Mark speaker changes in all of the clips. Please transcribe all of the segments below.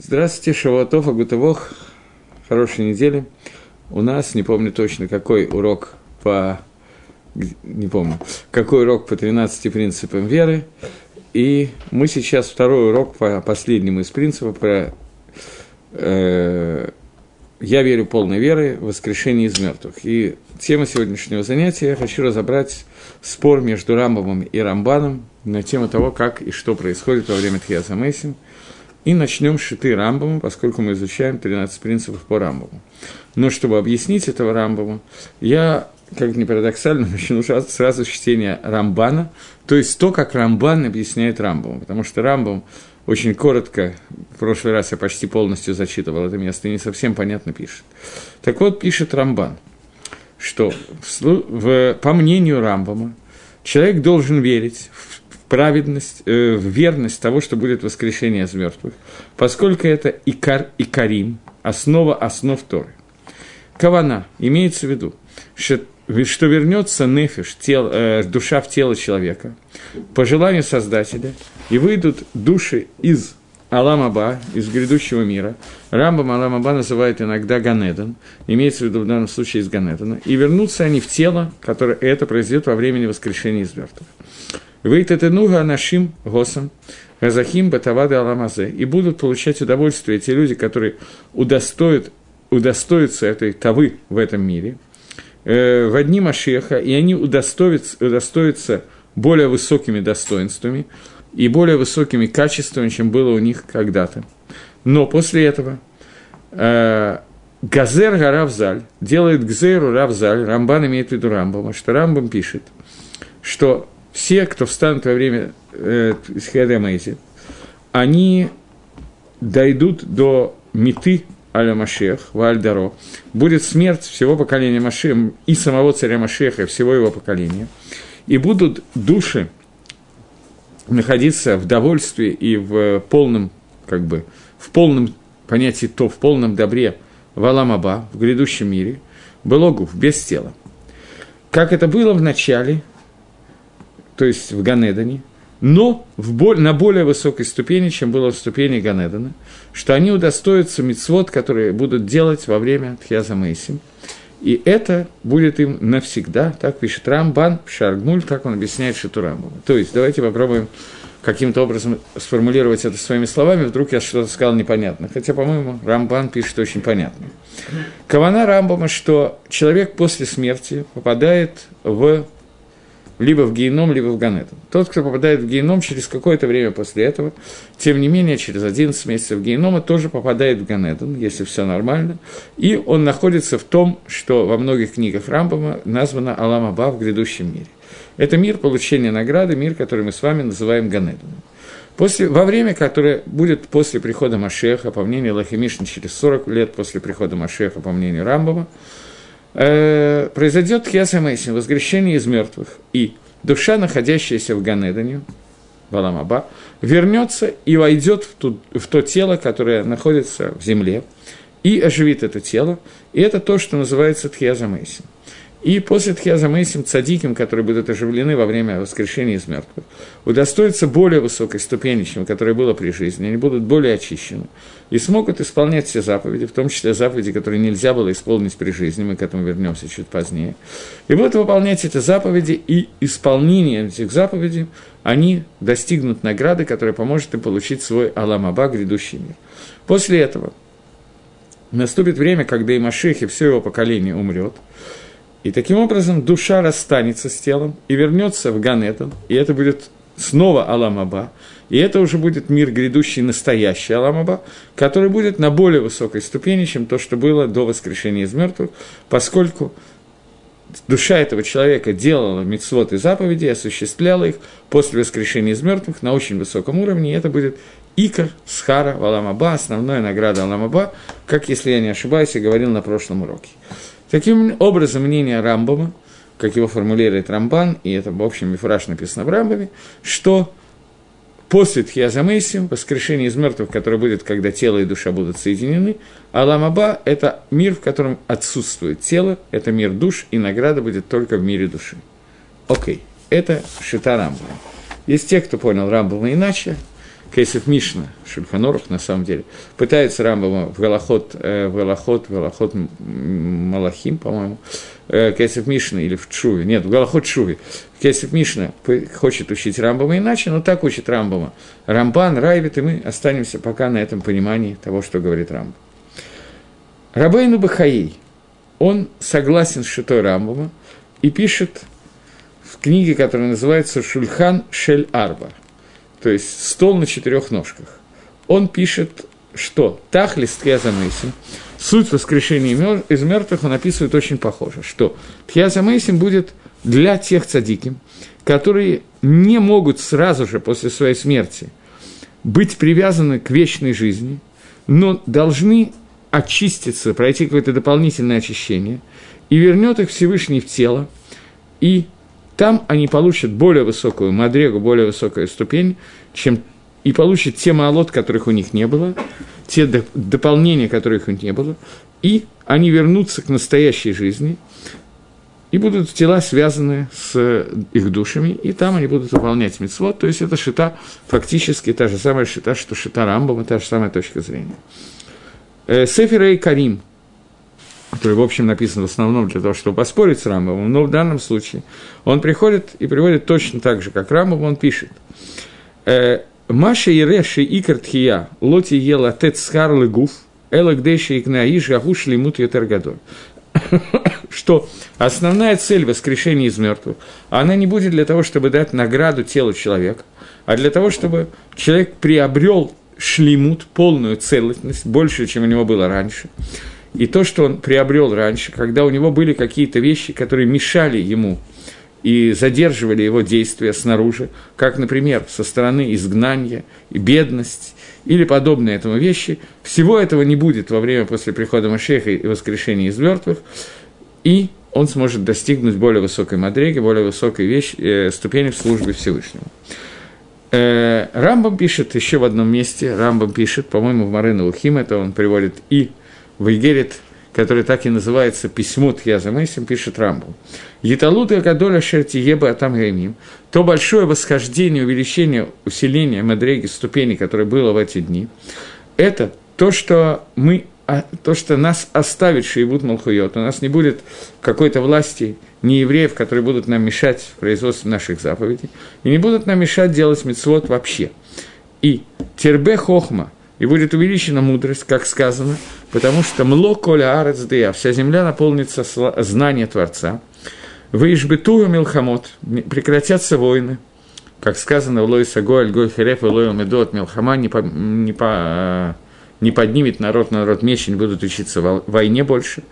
Speaker 1: Здравствуйте, Шавуатов, Агутовох. Хорошей недели. У нас, не помню точно, какой урок по... Не помню, какой урок по 13 принципам веры. И мы сейчас второй урок по последнему из принципов про э, «Я верю полной верой в воскрешение из мертвых». И тема сегодняшнего занятия я хочу разобрать спор между Рамбомом и Рамбаном на тему того, как и что происходит во время Тхиаза Мейсин – и начнем с шиты Рамбама, поскольку мы изучаем 13 принципов по Рамбаму. Но чтобы объяснить этого Рамбама, я, как ни парадоксально, начну сразу с чтения Рамбана, то есть то, как Рамбан объясняет Рамбаму, потому что Рамбам очень коротко, в прошлый раз я почти полностью зачитывал это место, и не совсем понятно пишет. Так вот, пишет Рамбан, что в, в, по мнению Рамбама, человек должен верить в праведность, э, в верность того, что будет воскрешение из мертвых, поскольку это икар и карим, основа основ Торы. Кавана, имеется в виду, что, что вернется нефиш, тел, э, душа в тело человека, по желанию Создателя, и выйдут души из Аламаба, из грядущего мира. Рамбам Аламаба называют иногда Ганедан, имеется в виду в данном случае из Ганедана, и вернутся они в тело, которое это произойдет во времени воскрешения из мертвых. Вейтетенуга нашим госом, газахим батавада аламазе. И будут получать удовольствие те люди, которые удостоят, удостоятся этой тавы в этом мире, э, в одни Машеха, и они удостоятся, удостоятся более высокими достоинствами и более высокими качествами, чем было у них когда-то. Но после этого э, Газер Гаравзаль делает Гзеру Равзаль, Рамбан имеет в виду Рамбама, что Рамбам пишет, что все, кто встанут во время э, они дойдут до меты Аля Машех, Вальдаро, будет смерть всего поколения Машеха и самого царя Машеха, и всего его поколения, и будут души находиться в довольстве и в полном, как бы, в полном понятии то, в полном добре в Аламаба, в грядущем мире, Белогуф, без тела. Как это было в начале, то есть в Ганедане, но в боль, на более высокой ступени, чем было в ступени Ганедана, что они удостоятся мицвод, которые будут делать во время Тхьяза Мейсим. И это будет им навсегда, так пишет Рамбан, Шаргмуль, так он объясняет Шитурамбу. То есть, давайте попробуем каким-то образом сформулировать это своими словами, вдруг я что-то сказал непонятно. Хотя, по-моему, Рамбан пишет очень понятно. Кавана Рамбама, что человек после смерти попадает в либо в геном, либо в ганетон. Тот, кто попадает в геном через какое-то время после этого, тем не менее, через 11 месяцев генома тоже попадает в ганетон, если все нормально, и он находится в том, что во многих книгах Рамбама названо Аламаба в грядущем мире. Это мир получения награды, мир, который мы с вами называем Ганедоном. После, во время, которое будет после прихода Машеха, по мнению Лахимишна, через 40 лет после прихода Машеха, по мнению Рамбама, э, произойдет Хьяса Мейсин, воскрешение из мертвых, и душа, находящаяся в Ганедане, Баламаба, вернется и войдет в, ту, в то тело, которое находится в земле, и оживит это тело, и это то, что называется Тхьяза Мейсин. И после Тхиаза Мейсим цадиким, которые будут оживлены во время воскрешения из мертвых, удостоятся более высокой ступени, чем которая была при жизни, они будут более очищены. И смогут исполнять все заповеди, в том числе заповеди, которые нельзя было исполнить при жизни, мы к этому вернемся чуть позднее, и будут выполнять эти заповеди, и исполнением этих заповедей они достигнут награды, которая поможет им получить свой Аламаба, грядущий мир. После этого наступит время, когда и Машех, и все его поколение умрет, и таким образом душа расстанется с телом и вернется в Ганетон, и это будет снова Аламаба, и это уже будет мир грядущий, настоящий Аламаба, который будет на более высокой ступени, чем то, что было до воскрешения из мертвых, поскольку душа этого человека делала мицвод и заповеди, осуществляла их после воскрешения из мертвых на очень высоком уровне, и это будет Икар, Схара, Аламаба, основная награда Аламаба, как, если я не ошибаюсь, я говорил на прошлом уроке. Таким образом, мнение Рамбама, как его формулирует Рамбан, и это, в общем, Мифраш написано в Рамбаме, что после Тхиазамейсим, воскрешение из мертвых, которое будет, когда тело и душа будут соединены, Аламаба – это мир, в котором отсутствует тело, это мир душ, и награда будет только в мире души. Окей, это Шита Рамбама. Есть те, кто понял Рамбама иначе, Кейсов Мишна, Шульханорух, на самом деле, пытается Рамбама в Галахот, э, в Галахот, в Галахот Малахим, по-моему, э, Кейсов Мишна или в Чуве, нет, в Галахот Чуве, Кейсов Мишна хочет учить Рамбама иначе, но так учит Рамбама. Рамбан, Райвит, и мы останемся пока на этом понимании того, что говорит Рамбам. Рабейну Бахаей, он согласен с Шитой Рамбама и пишет в книге, которая называется «Шульхан Шель Арба», то есть «Стол на четырех ножках». Он пишет, что «Тахлис Тхьязамейсим», суть воскрешения из мертвых он описывает очень похоже, что Тхьязамейсим будет для тех цадиким, которые не могут сразу же после своей смерти быть привязаны к вечной жизни, но должны очиститься, пройти какое-то дополнительное очищение, и вернет их Всевышний в тело, и там они получат более высокую мадрегу, более высокую ступень, чем и получат те маалот, которых у них не было, те дополнения, которых у них не было, и они вернутся к настоящей жизни, и будут тела связаны с их душами, и там они будут выполнять мецвод, то есть это шита, фактически та же самая шита, что шита Рамбам, та же самая точка зрения. Э, Сефер и Карим, который, в общем, написан в основном для того, чтобы поспорить с Рамбовым, но в данном случае он приходит и приводит точно так же, как Рамбов, он пишет. «Э, Маша и Реши Икартхия, Лоти ела Тецхар Легуф, Элагдейши Икнаиш Гагуш Лимут Ятергадор. Что основная цель воскрешения из мертвых, она не будет для того, чтобы дать награду телу человека, а для того, чтобы человек приобрел шлемут, полную целостность, больше, чем у него было раньше – и то, что он приобрел раньше, когда у него были какие-то вещи, которые мешали ему и задерживали его действия снаружи, как, например, со стороны изгнания и бедность или подобные этому вещи, всего этого не будет во время после прихода Машеха и воскрешения из мертвых, и он сможет достигнуть более высокой мадреги, более высокой вещи, э, ступени в службе Всевышнему. Э, Рамбам пишет еще в одном месте, Рамбам пишет, по-моему, в Марына Лухим, это он приводит и в Игерет, который так и называется «Письмо Тхьязамейсим», пишет Рамбу. «Еталут Агадоля Шертиеба Атам Гаймим» – то большое восхождение, увеличение, усиление Мадреги, ступени, которое было в эти дни, это то, что мы а, то, что нас оставит Шейбут Малхуйот, у нас не будет какой-то власти не евреев, которые будут нам мешать в производстве наших заповедей, и не будут нам мешать делать мецвод вообще. И тербе хохма – и будет увеличена мудрость, как сказано, потому что мло коля арец дея, вся земля наполнится знанием Творца. Вы ишбету милхамот, прекратятся войны, как сказано в Лоиса Гоаль, Гой Хереф Лоил Медот, Милхама не, по, не, по, не поднимет народ на народ меч, не будут учиться в войне больше.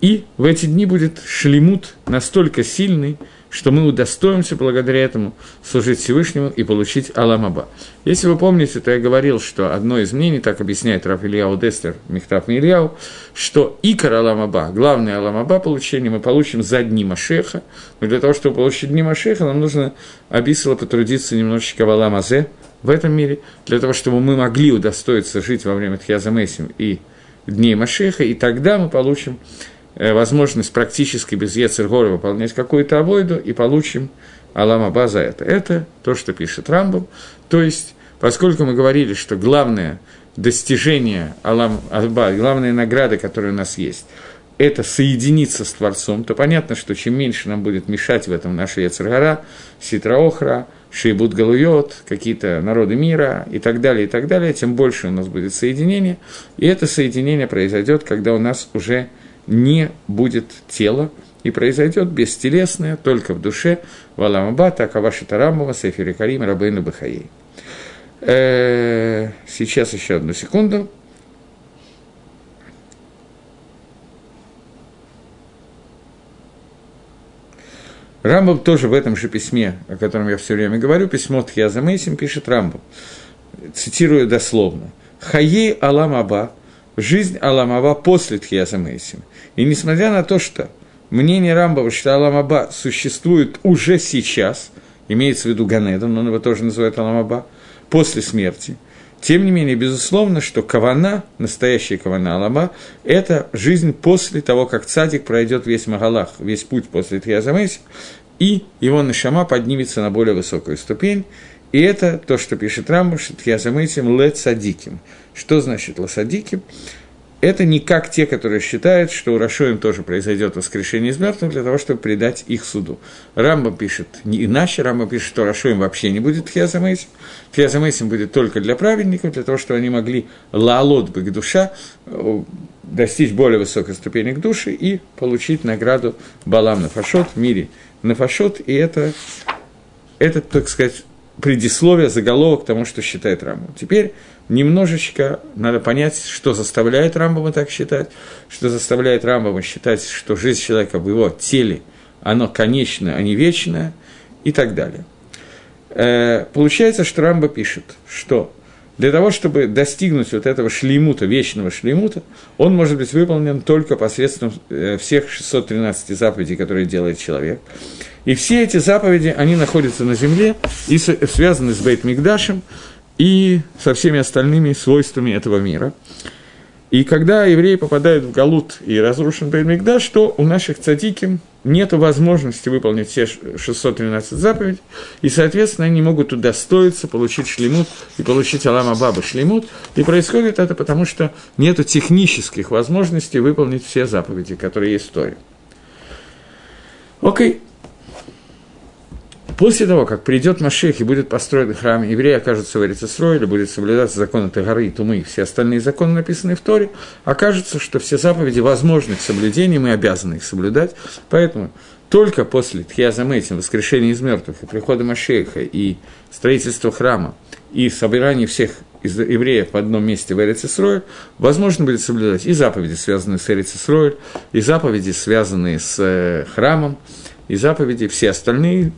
Speaker 1: И в эти дни будет шлемут настолько сильный, что мы удостоимся благодаря этому служить Всевышнему и получить Аламаба. Если вы помните, то я говорил, что одно из мнений, так объясняет Раф Ильяу Дестер, Михтав Мильяу, что Икар Аламаба, главное Аламаба получение мы получим за дни Машеха, но для того, чтобы получить дни Машеха, нам нужно Абисала потрудиться немножечко в Аламазе, в этом мире, для того, чтобы мы могли удостоиться жить во время Тхьязамесим и дней Машеха, и тогда мы получим возможность практически без Ецергора выполнять какую-то авойду, и получим Алам Аба за это. Это то, что пишет Рамбам. То есть, поскольку мы говорили, что главное достижение Алам Аба, главная награда, которая у нас есть, это соединиться с Творцом, то понятно, что чем меньше нам будет мешать в этом наша Ецергора, Ситраохра, Шейбут Галуйот, какие-то народы мира и так далее, и так далее, тем больше у нас будет соединение. И это соединение произойдет, когда у нас уже не будет тела, и произойдет бестелесное только в душе Валамаба, Такаваши Тарамова, Сефири Карим, Рабейну Бахаей. Э, сейчас еще одну секунду. Рамбам тоже в этом же письме, о котором я все время говорю, письмо Тхьяза Мейсим, пишет Рамбам, цитирую дословно. «Хаей Алам Аба, жизнь Аламаба после Тхьяза Мейсим. И несмотря на то, что мнение Рамбова, что Аламаба существует уже сейчас, имеется в виду Ганедан, но он его тоже называет Аламаба, после смерти, тем не менее, безусловно, что Кавана, настоящая Кавана Алама, это жизнь после того, как цадик пройдет весь Магалах, весь путь после Триазамеси, и его Нашама поднимется на более высокую ступень, И это то, что пишет Рамбам, что заметим ле цадиким. Что значит ласадиким? это не как те, которые считают, что у Рашоим тоже произойдет воскрешение из мертвых для того, чтобы предать их суду. Рамба пишет не иначе, Рамба пишет, что Рашоим вообще не будет Тхиазамейсим. Тхиазамейсим будет только для праведников, для того, чтобы они могли лаалот бы к душа, достичь более высокой ступени к душе и получить награду Балам на фашот в мире на фашот, и это, это, так сказать, предисловие, заголовок тому, что считает Рамбам. Теперь немножечко надо понять, что заставляет Рамбама так считать, что заставляет Рамбама считать, что жизнь человека в его теле, оно конечное, а не вечное, и так далее. Э, получается, что Рамба пишет, что для того, чтобы достигнуть вот этого шлеймута, вечного шлеймута, он может быть выполнен только посредством э, всех 613 заповедей, которые делает человек. И все эти заповеди, они находятся на земле и связаны с Бейт Мигдашем и со всеми остальными свойствами этого мира. И когда евреи попадают в Галут и разрушен Бейт Мигдаш, то у наших цадиким нет возможности выполнить все 613 заповедей, и, соответственно, они могут удостоиться получить шлемут и получить Алама Баба шлемут, и происходит это потому, что нет технических возможностей выполнить все заповеди, которые есть в Торе. Окей. После того, как придет Машех и будет построен храм, евреи окажутся в Эрицесроиле, будет соблюдаться законы Тагары, Тумы и все остальные законы, написанные в Торе, окажется, что все заповеди возможны к соблюдению, мы обязаны их соблюдать. Поэтому только после Тхиазамэтим, воскрешения из мертвых, и прихода Машеха, и строительства храма, и собирания всех из евреев в одном месте в Эрицесроиль, возможно будет соблюдать и заповеди, связанные с Эрицесроиль, и заповеди, связанные с э, храмом, и заповеди, все остальные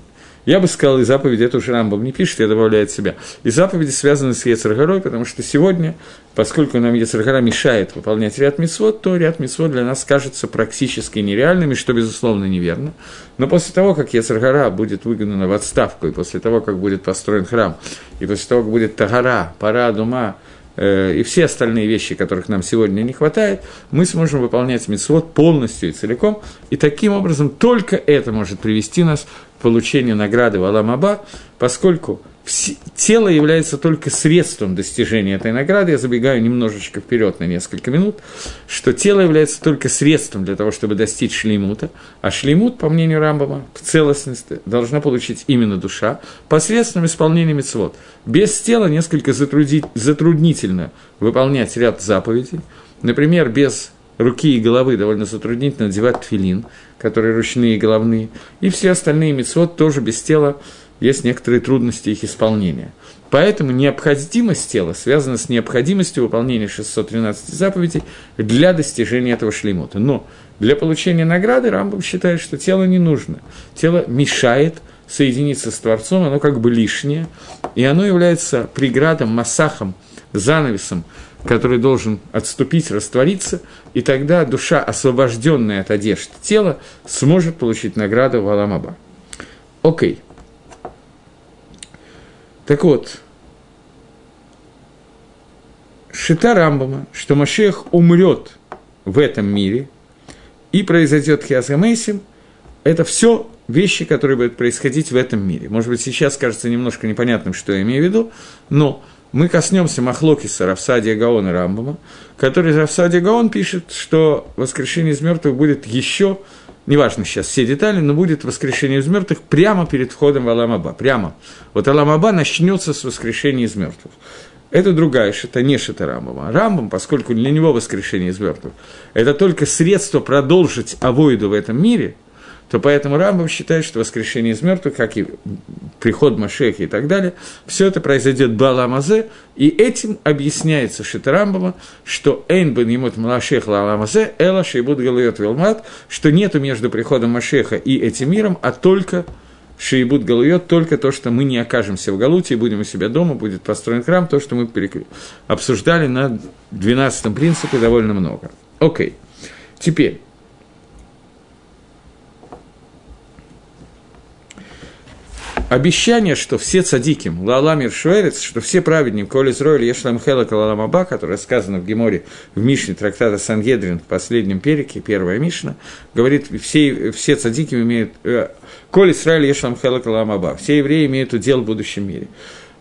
Speaker 1: я бы сказал, и заповеди, это уже Рамбам не пишет, я добавляю от себя. И заповеди связаны с Ецаргорой, потому что сегодня, поскольку нам Ецаргора мешает выполнять ряд митцвот, то ряд митцвот для нас кажется практически нереальными, что, безусловно, неверно. Но после того, как Ецаргора будет выгнана в отставку, и после того, как будет построен храм, и после того, как будет Тагара, пара, дума, Э, и все остальные вещи, которых нам сегодня не хватает, мы сможем выполнять митцвот полностью и целиком, и таким образом только это может привести нас получению награды в Аламаба, поскольку тело является только средством достижения этой награды. Я забегаю немножечко вперед на несколько минут, что тело является только средством для того, чтобы достичь шлеймута, а шлеймут, по мнению Рамбама, в целостности должна получить именно душа посредством исполнения мецвод. Без тела несколько затруднительно выполнять ряд заповедей. Например, без руки и головы довольно затруднительно надевать тфилин, которые ручные и головные, и все остальные мецвод тоже без тела есть некоторые трудности их исполнения. Поэтому необходимость тела связана с необходимостью выполнения 613 заповедей для достижения этого шлеймота. Но для получения награды Рамбам считает, что тело не нужно. Тело мешает соединиться с Творцом, оно как бы лишнее, и оно является преградом, массахом, занавесом, который должен отступить, раствориться, и тогда душа, освобожденная от одежды тела, сможет получить награду в Аламаба. Окей. Так вот, Шита Рамбама, что Машех умрет в этом мире, и произойдет Хиасгамейсим, это все вещи, которые будут происходить в этом мире. Может быть, сейчас кажется немножко непонятным, что я имею в виду, но мы коснемся Махлокиса Равсадия Гаона Рамбама, который Равсадия Гаон пишет, что воскрешение из мертвых будет еще неважно сейчас все детали, но будет воскрешение из мертвых прямо перед входом в Аламаба. Прямо. Вот Аламаба начнется с воскрешения из мертвых. Это другая шита, не шита Рамбама. Рамбам, поскольку для него воскрешение из мертвых, это только средство продолжить авоиду в этом мире – то поэтому Рамбам считает, что воскрешение из мертвых, как и приход Машеха и так далее, все это произойдет Баламазе, и этим объясняется Шитарамбама, что Эйн бен емут Малашех Ламазе, Эла Шейбуд Галует Вилмат, что нету между приходом Машеха и этим миром, а только Шейбуд Галует, только то, что мы не окажемся в Галуте и будем у себя дома, будет построен храм, то, что мы обсуждали на 12 принципе довольно много. Окей. Теперь, обещание, что все цадиким, Лаламир Шуэрец, что все праведники, Коли Изроиль, Ешлам Хела Калаламаба, которое сказано в Геморе, в Мишне трактата Сангедрин, в последнем перике, первая Мишна, говорит, все, все цадики имеют, э, Коли Израиль, Ешлам Хела Калаламаба, все евреи имеют удел в будущем мире.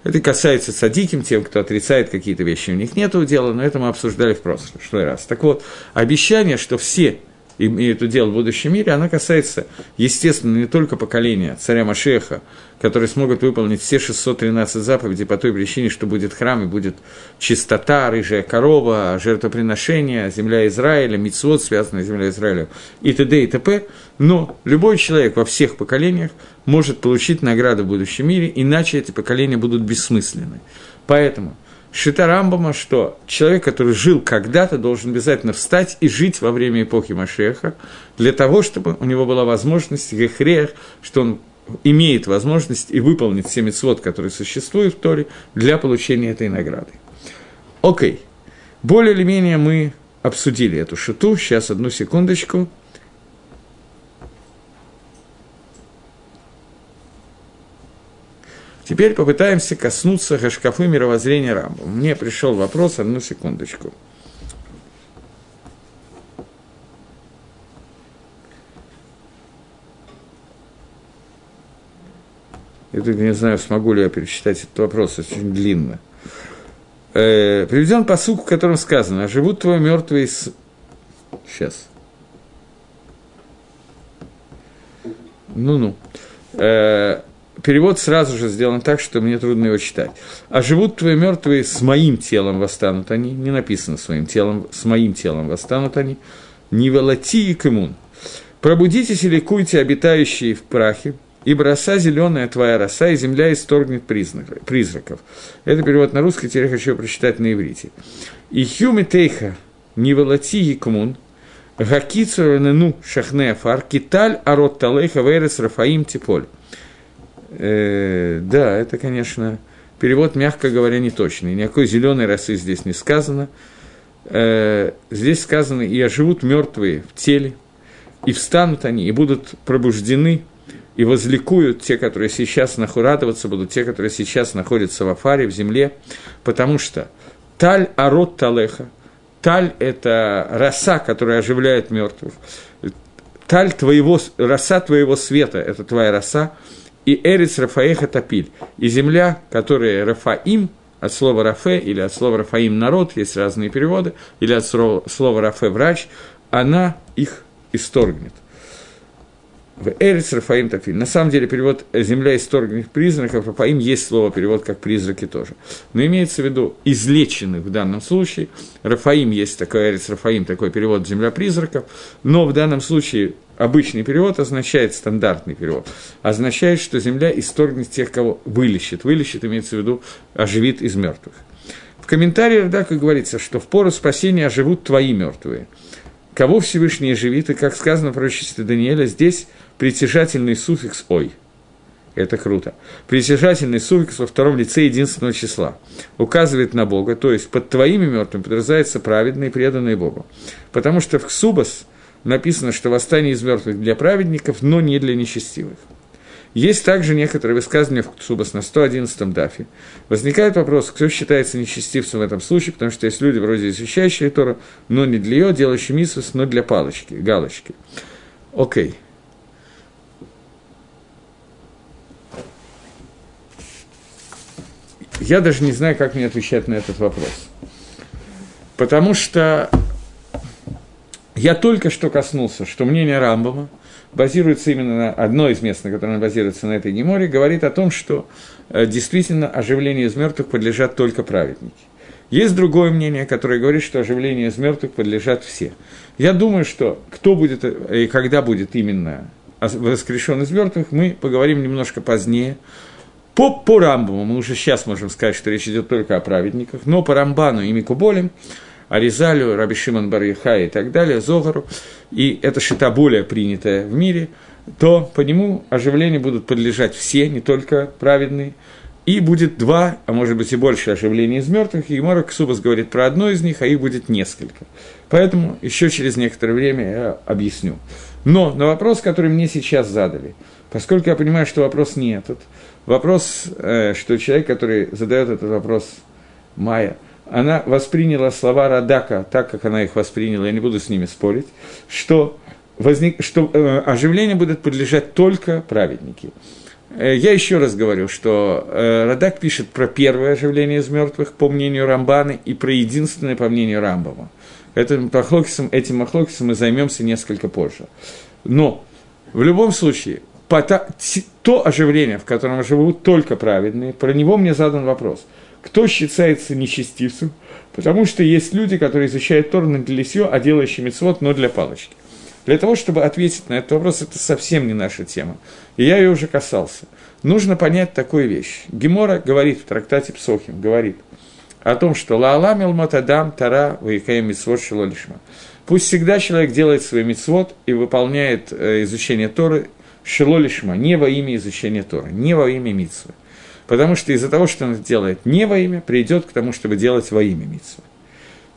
Speaker 1: Это касается садиким, тем, кто отрицает какие-то вещи, у них нет удела, но это мы обсуждали в прошлый раз. Так вот, обещание, что все имеют удел в будущем мире, она касается, естественно, не только поколения царя Машеха, которые смогут выполнить все 613 заповедей по той причине, что будет храм и будет чистота, рыжая корова, жертвоприношение, земля Израиля, мицвод, связанная с землей Израиля и т.д. и т.п. Но любой человек во всех поколениях может получить награду в будущем мире, иначе эти поколения будут бессмысленны. Поэтому – Шита Рамбама, что человек, который жил когда-то, должен обязательно встать и жить во время эпохи Машеха, для того, чтобы у него была возможность, гехрех, что он имеет возможность и выполнить все мецвод, которые существуют в Торе, для получения этой награды. Окей. Более или менее мы обсудили эту шиту. Сейчас, одну секундочку. Теперь попытаемся коснуться гашкафы мировоззрения Рамбу. Мне пришел вопрос, одну секундочку. Я только не знаю, смогу ли я перечитать этот вопрос, очень длинно. Э, приведен посук, в котором сказано, живут твои мертвые с... Сейчас. Ну-ну. Э, перевод сразу же сделан так, что мне трудно его читать. «А живут твои мертвые с моим телом восстанут они». Не написано «своим телом», «с моим телом восстанут они». «Не волоти и кымун». «Пробудитесь и ликуйте, обитающие в прахе, ибо роса зеленая твоя роса, и земля исторгнет призраков». Это перевод на русский, теперь хочу прочитать на иврите. «И хюми тейха не волоти и кымун». Гакицу шахне фар, киталь арот талейха вейрес рафаим типоль. Э, да, это, конечно, перевод, мягко говоря, неточный. Никакой зеленой росы здесь не сказано. Э, здесь сказано, и оживут мертвые в теле, и встанут они, и будут пробуждены, и возликуют те, которые сейчас радоваться будут, те, которые сейчас находятся в Афаре, в земле, потому что таль арот талеха, таль – это роса, которая оживляет мертвых, таль твоего, роса твоего света – это твоя роса, и Эрец Рафаеха Тапиль, и земля, которая Рафаим, от слова Рафе или от слова Рафаим народ, есть разные переводы, или от слова Рафе врач, она их исторгнет в Эрец Рафаим Тафиль. На самом деле перевод «земля исторгнутых признаков» Рафаим есть слово перевод как «призраки» тоже. Но имеется в виду излеченных в данном случае. Рафаим есть такой Эрец Рафаим, такой перевод «земля призраков», но в данном случае обычный перевод означает, стандартный перевод, означает, что земля исторгнет тех, кого вылечит. Вылечит, имеется в виду, оживит из мертвых. В комментарии Радака говорится, что в пору спасения оживут твои мертвые. Кого Всевышний оживит, и как сказано в пророчестве Даниэля, здесь притяжательный суффикс «ой». Это круто. Притяжательный суффикс во втором лице единственного числа указывает на Бога, то есть под твоими мертвыми подразумевается праведные, преданные Богу. Потому что в Ксубас написано, что восстание из мертвых для праведников, но не для нечестивых. Есть также некоторые высказывания в Ксубас на 111-м дафе. Возникает вопрос, кто считается нечестивцем в этом случае, потому что есть люди, вроде изучающие Тору, но не для ее, делающие мисус, но для палочки, галочки. Окей. Я даже не знаю, как мне отвечать на этот вопрос. Потому что я только что коснулся, что мнение Рамбома базируется именно на одной из мест, на котором базируется на этой Геморе, говорит о том, что э, действительно оживлению из мертвых подлежат только праведники. Есть другое мнение, которое говорит, что оживлению из мертвых подлежат все. Я думаю, что кто будет э, и когда будет именно воскрешен из мертвых, мы поговорим немножко позднее. По, по Рамбаму мы уже сейчас можем сказать, что речь идет только о праведниках, но по Рамбану и Микуболем, Аризалю, Раби Шимон Барьяха и так далее, Зогару, и это шита более принятая в мире, то по нему оживлению будут подлежать все, не только праведные, и будет два, а может быть и больше оживлений из мертвых, и Гемора Ксубас говорит про одно из них, а их будет несколько. Поэтому еще через некоторое время я объясню. Но на вопрос, который мне сейчас задали, Поскольку я понимаю, что вопрос не этот, вопрос, э, что человек, который задает этот вопрос, Майя, она восприняла слова Радака так, как она их восприняла, я не буду с ними спорить, что, возник, что э, оживление будет подлежать только праведники. Э, я еще раз говорю, что э, Радак пишет про первое оживление из мертвых, по мнению Рамбаны, и про единственное, по мнению Рамбама. Этим махлокисом, этим махлокисом мы займемся несколько позже. Но в любом случае, то оживление, в котором живут только праведные, про него мне задан вопрос. Кто считается нечестивцем? Потому что есть люди, которые изучают Тор не для сего, а делающие мецвод, но для палочки. Для того, чтобы ответить на этот вопрос, это совсем не наша тема. И я ее уже касался. Нужно понять такую вещь. Гемора говорит в трактате Псохим, говорит о том, что «Лаала милмотадам тара ваикаем митцвот шилолишма». Пусть всегда человек делает свой мицвод и выполняет э, изучение Торы шилолишма, не во имя изучения Торы, не во имя митцвы. Потому что из-за того, что он делает не во имя, придет к тому, чтобы делать во имя митцвы.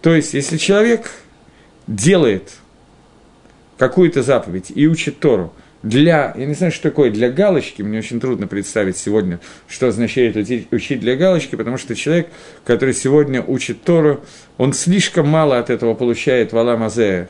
Speaker 1: То есть, если человек делает какую-то заповедь и учит Тору для, я не знаю, что такое для галочки, мне очень трудно представить сегодня, что означает учить для галочки, потому что человек, который сегодня учит Тору, он слишком мало от этого получает в Аламазея,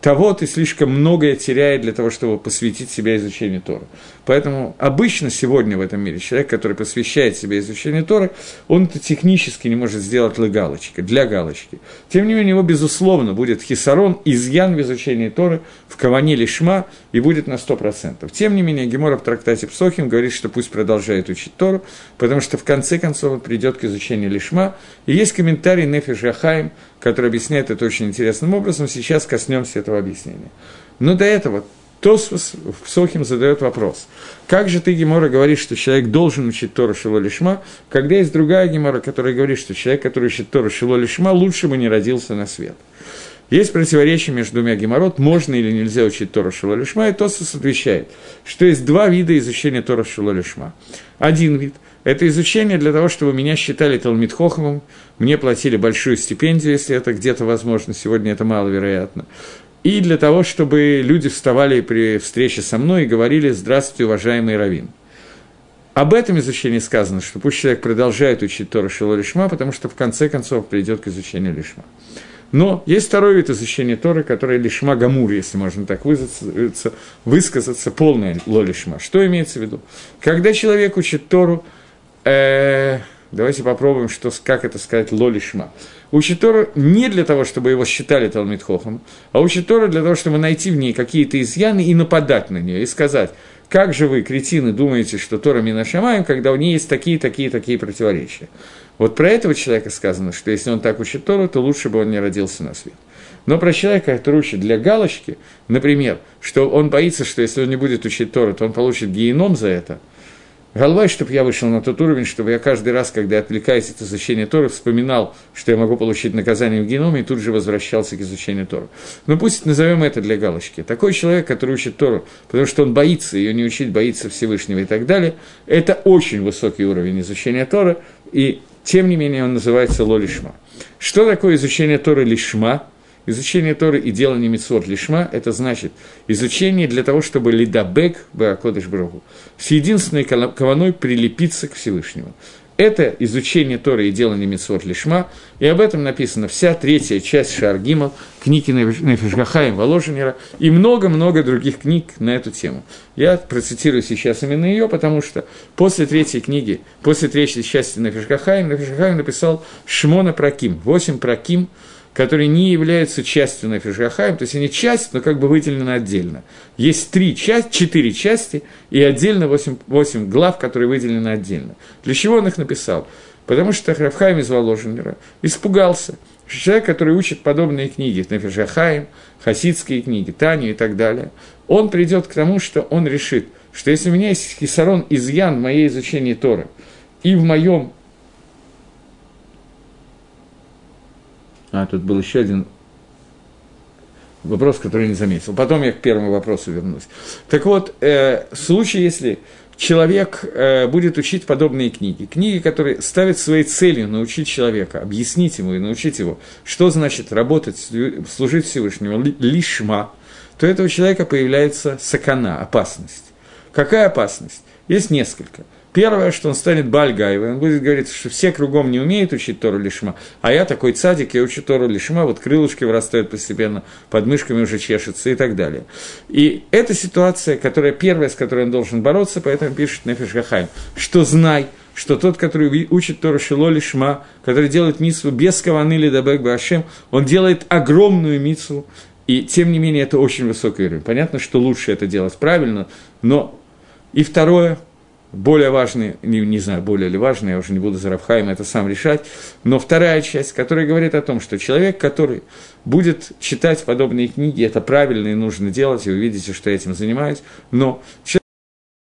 Speaker 1: того ты слишком многое теряет для того, чтобы посвятить себя изучению Тора. Поэтому обычно сегодня в этом мире человек, который посвящает себя изучению Торы, он это технически не может сделать для галочки, для галочки. Тем не менее, его, безусловно, будет хисарон, изъян в изучении Торы в Каване Лишма и будет на 100%. Тем не менее, Гемора в трактате Псохим говорит, что пусть продолжает учить Тору, потому что в конце концов он придет к изучению Лишма. И есть комментарий Нефиш Яхаим, который объясняет это очень интересным образом. Сейчас коснемся этого объяснения. Но до этого Тосфос в Псохим задает вопрос. Как же ты, Гемора, говоришь, что человек должен учить Тору Шило Лишма, когда есть другая Гемора, которая говорит, что человек, который учит Тору Шило Лишма, лучше бы не родился на свет. Есть противоречие между двумя геморрот, можно или нельзя учить Тору Шило Лишма, и Тосфос отвечает, что есть два вида изучения Тора Шило Лишма. Один вид – это изучение для того, чтобы меня считали Талмит Хохомом, мне платили большую стипендию, если это где-то возможно, сегодня это маловероятно и для того, чтобы люди вставали при встрече со мной и говорили «Здравствуйте, уважаемый Равин». Об этом изучении сказано, что пусть человек продолжает учить Тору Шило Лишма, потому что в конце концов придет к изучению Лишма. Но есть второй вид изучения Торы, который Лишма Гамур, если можно так высказаться, высказаться полное Лолишма. Что имеется в виду? Когда человек учит Тору, э, давайте попробуем, что, как это сказать, Лолишма учит Тору не для того, чтобы его считали Талмитхохом, а учит Тору для того, чтобы найти в ней какие-то изъяны и нападать на нее, и сказать, как же вы, кретины, думаете, что Тора Минашамаем, когда у нее есть такие, такие, такие противоречия. Вот про этого человека сказано, что если он так учит Тору, то лучше бы он не родился на свет. Но про человека, который учит для галочки, например, что он боится, что если он не будет учить Тору, то он получит геном за это – Голвай, чтобы я вышел на тот уровень, чтобы я каждый раз, когда отвлекаюсь от изучения Тора, вспоминал, что я могу получить наказание в геноме, и тут же возвращался к изучению Тора. Но пусть назовем это для галочки. Такой человек, который учит Тору, потому что он боится ее не учить, боится Всевышнего и так далее, это очень высокий уровень изучения Тора, и тем не менее он называется лолишма. Что такое изучение Торы лишма? Изучение Торы и делание митцвот лишма – это значит изучение для того, чтобы лидабек бакодыш брогу с единственной кованой прилепиться к Всевышнему. Это изучение Торы и делание митцвот лишма, и об этом написана вся третья часть Шаргимал, книги Нефишгахаем Воложенера и много-много других книг на эту тему. Я процитирую сейчас именно ее, потому что после третьей книги, после третьей части Нефишгахаем, Нефишгахаем написал Шмона Праким, восемь Праким – которые не являются частью Нефишгахаем, то есть они часть, но как бы выделены отдельно. Есть три части, четыре части и отдельно восемь, восемь глав, которые выделены отдельно. Для чего он их написал? Потому что Рафхайм из Воложенера испугался, что человек, который учит подобные книги, Нефишгахаем, хасидские книги, Таню и так далее, он придет к тому, что он решит, что если у меня есть хисарон, изъян в моей изучении Торы и в моем А, тут был еще один вопрос, который не заметил. Потом я к первому вопросу вернусь. Так вот, э, в случае, если человек э, будет учить подобные книги, книги, которые ставят своей целью научить человека, объяснить ему и научить его, что значит работать, служить Всевышнему, лишма, то у этого человека появляется сакана, опасность. Какая опасность? Есть несколько. Первое, что он станет Бальгаевой, он будет говорить, что все кругом не умеют учить Тору Лишма, а я такой цадик, я учу Тору Лишма, вот крылышки вырастают постепенно, под мышками уже чешется и так далее. И это ситуация, которая первая, с которой он должен бороться, поэтому пишет Нефиш Гахайм, что знай, что тот, который учит Тору Шило Лишма, который делает митсву без каваны или дабек башем, он делает огромную митсву, и тем не менее это очень высокий уровень. Понятно, что лучше это делать правильно, но и второе – более важный, не, не знаю, более ли важный, я уже не буду за Рафхаем это сам решать, но вторая часть, которая говорит о том, что человек, который будет читать подобные книги, это правильно и нужно делать, и вы видите, что я этим занимаюсь, но человек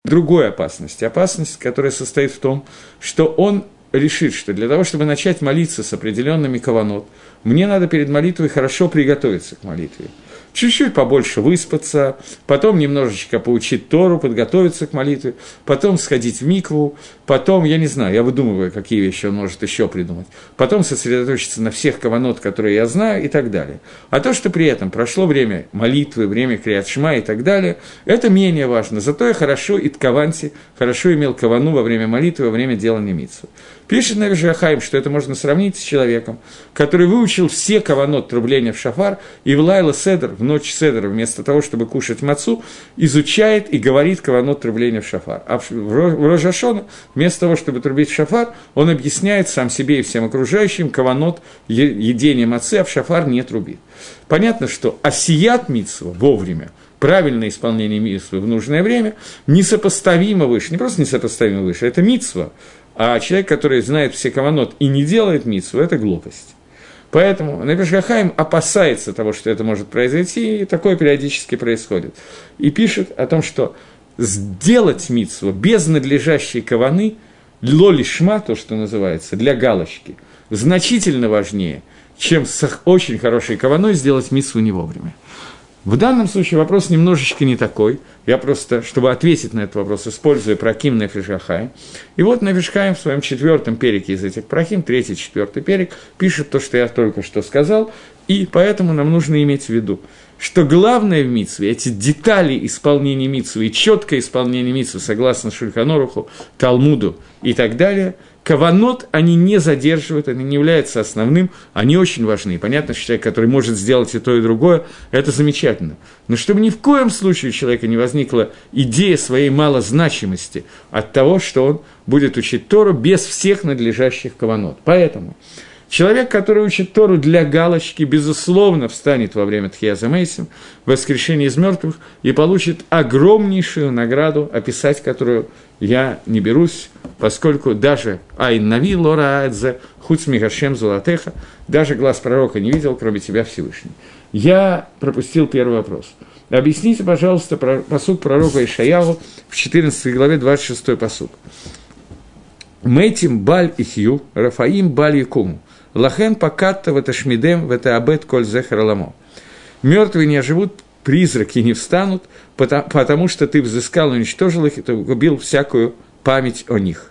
Speaker 1: другой опасности, опасность, которая состоит в том, что он решит, что для того, чтобы начать молиться с определенными каванот, мне надо перед молитвой хорошо приготовиться к молитве чуть-чуть побольше выспаться, потом немножечко поучить Тору, подготовиться к молитве, потом сходить в микву, потом, я не знаю, я выдумываю, какие вещи он может еще придумать, потом сосредоточиться на всех каванот, которые я знаю, и так далее. А то, что при этом прошло время молитвы, время криатшма и так далее, это менее важно. Зато я хорошо и ткаванти, хорошо имел кавану во время молитвы, во время делания митцвы. Пишет Навижахаим, что это можно сравнить с человеком, который выучил все каванот трубления в шафар, и в Лайла Седр, ночь Седра, вместо того, чтобы кушать мацу, изучает и говорит каванот трубления в шафар. А в Рожашона, вместо того, чтобы трубить в шафар, он объясняет сам себе и всем окружающим каванот едения мацы, а в шафар не трубит. Понятно, что осият митсва вовремя, правильное исполнение митсвы в нужное время, несопоставимо выше, не просто несопоставимо выше, это митсва, а человек, который знает все каванот и не делает митсву, это глупость. Поэтому Набишгахаим опасается того, что это может произойти, и такое периодически происходит. И пишет о том, что сделать митсву без надлежащей каваны, лолишма, то, что называется, для галочки, значительно важнее, чем с очень хорошей каваной сделать митсву не вовремя. В данном случае вопрос немножечко не такой. Я просто, чтобы ответить на этот вопрос, использую проким Нефишахай. И вот Нефишхайм в своем четвертом перике из этих проким, третий, четвертый перик, пишет то, что я только что сказал, и поэтому нам нужно иметь в виду, что главное в митсве, эти детали исполнения митсвы и четкое исполнение митсвы, согласно Шульханоруху, Талмуду и так далее – Каванот они не задерживают, они не являются основным, они очень важны. понятно, что человек, который может сделать и то, и другое, это замечательно. Но чтобы ни в коем случае у человека не возникла идея своей малозначимости от того, что он будет учить Тору без всех надлежащих каванот. Поэтому Человек, который учит Тору для галочки, безусловно, встанет во время Тхиаза Мейсим, воскрешения из мертвых, и получит огромнейшую награду, описать которую я не берусь, поскольку даже Айн Нави Лора Аэдзе, Хуц Мигашем Зулатеха, даже глаз пророка не видел, кроме тебя Всевышний. Я пропустил первый вопрос. Объясните, пожалуйста, про, посуд пророка Ишаяву в 14 главе 26 посуд. Мэтим Баль Ихью, Рафаим Баль Якуму. Лахен покатта в это шмидем, в это абет коль зехараламо. Мертвые не оживут, призраки не встанут, потому, потому что ты взыскал уничтожил их, и ты убил всякую память о них.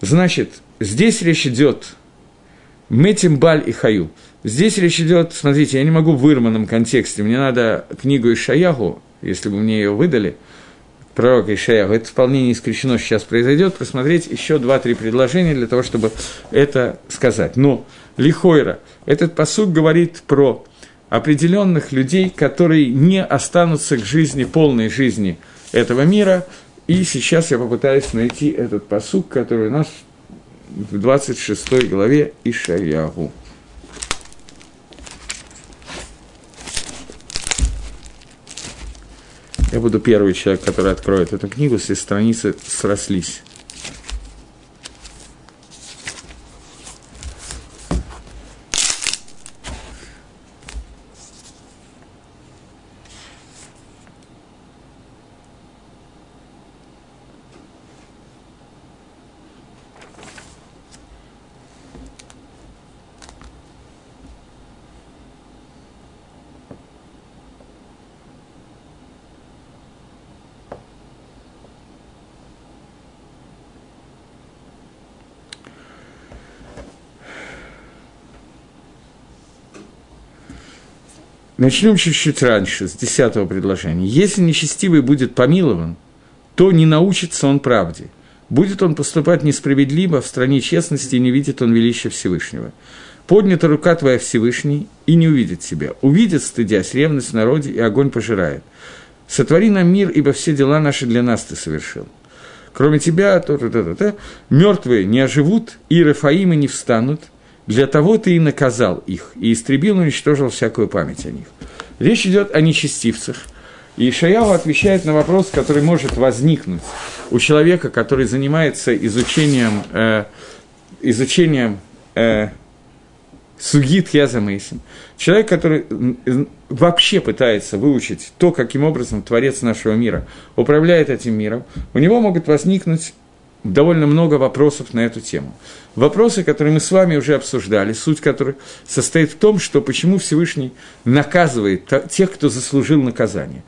Speaker 1: Значит, здесь речь идет Метим Баль и Хаю. Здесь речь идет, смотрите, я не могу в вырванном контексте, мне надо книгу Ишаягу, если бы мне ее выдали – пророка Ишаяху. Это вполне не исключено сейчас произойдет. Просмотреть еще два-три предложения для того, чтобы это сказать. Но Лихойра, этот посуд говорит про определенных людей, которые не останутся к жизни, полной жизни этого мира. И сейчас я попытаюсь найти этот посуд, который у нас в 26 главе Ишаяху. Я буду первый человек, который откроет эту книгу, все страницы срослись. Начнем чуть-чуть раньше, с десятого предложения. Если нечестивый будет помилован, то не научится он правде. Будет он поступать несправедливо в стране честности, и не видит он величия Всевышнего. Поднята рука твоя Всевышний, и не увидит тебя. Увидит, стыдясь, ревность в народе, и огонь пожирает. Сотвори нам мир, ибо все дела наши для нас ты совершил. Кроме тебя, то то то то то мертвые не оживут, и Рафаимы не встанут. Для того ты и наказал их, и истребил, уничтожил всякую память о них. Речь идет о нечестивцах. И Ишаяу отвечает на вопрос, который может возникнуть у человека, который занимается изучением, э, изучением э, Сугит Язамейсин. Человек, который вообще пытается выучить то, каким образом Творец нашего мира управляет этим миром, у него могут возникнуть довольно много вопросов на эту тему. Вопросы, которые мы с вами уже обсуждали, суть которых состоит в том, что почему Всевышний наказывает тех, кто заслужил наказание.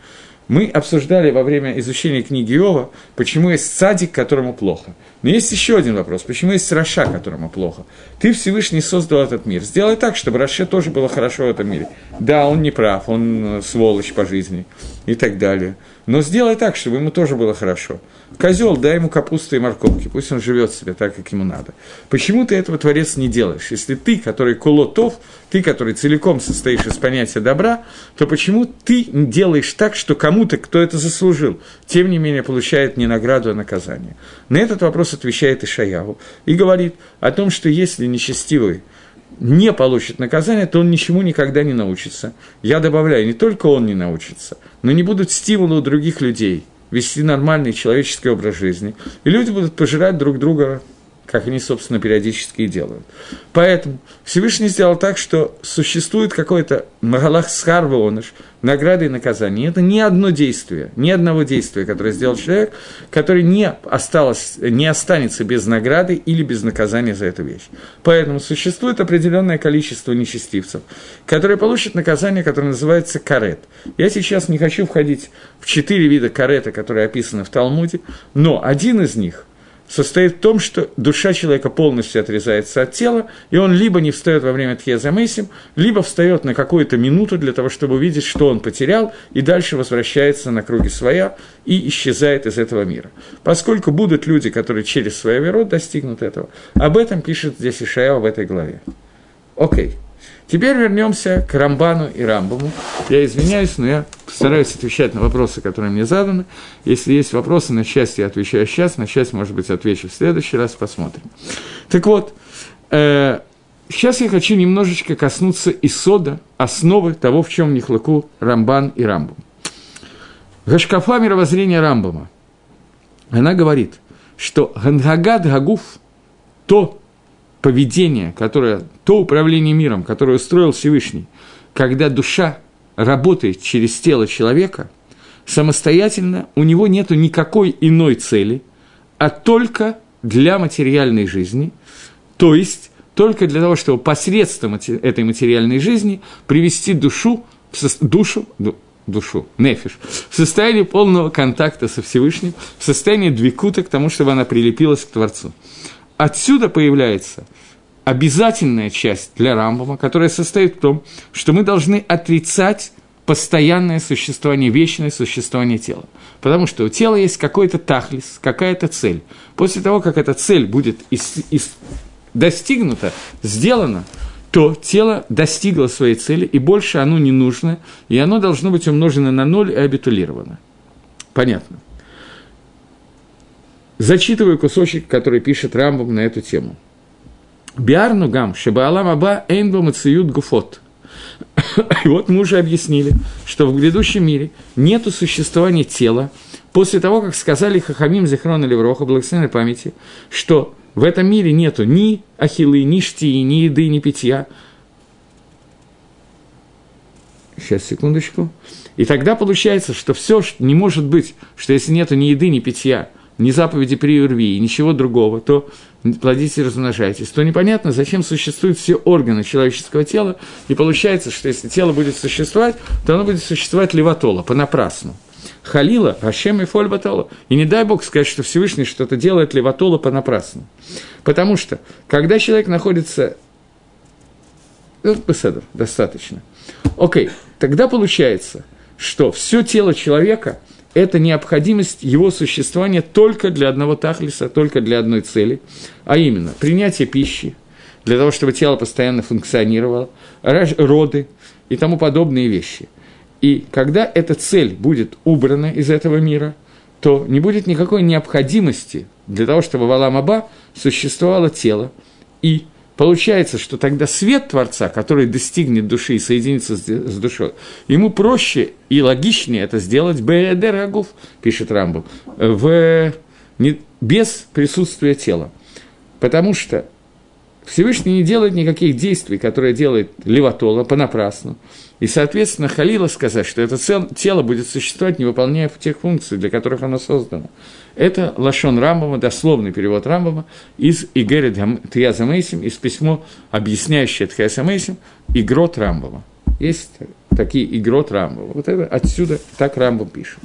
Speaker 1: Мы обсуждали во время изучения книги Иова, почему есть садик, которому плохо. Но есть еще один вопрос, почему есть Раша, которому плохо. Ты Всевышний создал этот мир. Сделай так, чтобы Раше тоже было хорошо в этом мире. Да, он не прав, он э, сволочь по жизни и так далее. Но сделай так, чтобы ему тоже было хорошо. Козел, дай ему капусты и морковки, пусть он живет себе так, как ему надо. Почему ты этого, Творец, не делаешь? Если ты, который кулотов, ты, который целиком состоишь из понятия добра, то почему ты делаешь так, что кому-то, кто это заслужил, тем не менее получает не награду, а наказание? На этот вопрос отвечает Ишаяву и говорит о том, что если нечестивый не получит наказание, то он ничему никогда не научится. Я добавляю, не только он не научится, но не будут стимулы у других людей вести нормальный человеческий образ жизни. И люди будут пожирать друг друга как они, собственно, периодически и делают. Поэтому Всевышний сделал так, что существует какой-то Магалах Схарвооныш, награды и наказания. Это не одно действие, ни одного действия, которое сделал человек, который не, осталось, не останется без награды или без наказания за эту вещь. Поэтому существует определенное количество нечестивцев, которые получат наказание, которое называется карет. Я сейчас не хочу входить в четыре вида карета, которые описаны в Талмуде, но один из них – состоит в том, что душа человека полностью отрезается от тела, и он либо не встает во время Тхезамейсим, либо встает на какую-то минуту для того, чтобы увидеть, что он потерял, и дальше возвращается на круги своя и исчезает из этого мира. Поскольку будут люди, которые через свой верот достигнут этого, об этом пишет здесь Ишаял в этой главе. Окей. Okay. Теперь вернемся к Рамбану и Рамбаму. Я извиняюсь, но я постараюсь отвечать на вопросы, которые мне заданы. Если есть вопросы, на часть я отвечаю сейчас, на часть, может быть, отвечу в следующий раз, посмотрим. Так вот, э, сейчас я хочу немножечко коснуться Исода, основы того, в чем нехлаку Рамбан и Рамбам. Гашкафа мировоззрения Рамбама. Она говорит, что Гангагад Гагуф, то, поведение, которое, то управление миром, которое устроил Всевышний, когда душа работает через тело человека, самостоятельно у него нет никакой иной цели, а только для материальной жизни, то есть только для того, чтобы посредством этой материальной жизни привести душу, душу, душу, нефиш, в состояние полного контакта со Всевышним, в состоянии двикута к тому, чтобы она прилепилась к Творцу. Отсюда появляется обязательная часть для Рамбама, которая состоит в том, что мы должны отрицать постоянное существование, вечное существование тела. Потому что у тела есть какой-то тахлис, какая-то цель. После того, как эта цель будет из, из, достигнута, сделана, то тело достигло своей цели, и больше оно не нужно, и оно должно быть умножено на ноль и абитулировано. Понятно. Зачитываю кусочек, который пишет Рамбом на эту тему. Биарну гам, шебаалам аба эйнбо мациют гуфот. И вот мы уже объяснили, что в грядущем мире нет существования тела, после того, как сказали Хахамим Зихрон или Вроха, благословенной памяти, что в этом мире нету ни ахилы, ни штии, ни еды, ни питья. Сейчас, секундочку. И тогда получается, что все не может быть, что если нету ни еды, ни питья – ни заповеди при урви, ничего другого, то плодитесь и размножайтесь, то непонятно, зачем существуют все органы человеческого тела, и получается, что если тело будет существовать, то оно будет существовать леватола, понапрасну. Халила, Ашем и Фольбатола. И не дай Бог сказать, что Всевышний что-то делает леватола понапрасну. Потому что, когда человек находится... Ну, достаточно. Окей, тогда получается, что все тело человека – это необходимость его существования только для одного тахлиса, только для одной цели, а именно принятие пищи, для того, чтобы тело постоянно функционировало, роды и тому подобные вещи. И когда эта цель будет убрана из этого мира, то не будет никакой необходимости для того, чтобы в Аламаба существовало тело, и Получается, что тогда свет Творца, который достигнет души и соединится с, душой, ему проще и логичнее это сделать Беэдер пишет Рамбу, в, не, без присутствия тела. Потому что Всевышний не делает никаких действий, которые делает Леватола понапрасну. И, соответственно, Халила сказать, что это тело будет существовать, не выполняя тех функций, для которых оно создано. Это Лашон Рамбама, дословный перевод Рамбама из Тьяза Мейсим, из письмо, объясняющее Тьяза Мейсим, Игрот Рамбама. Есть такие Игрот Рамбама. Вот это отсюда так Рамбам пишет.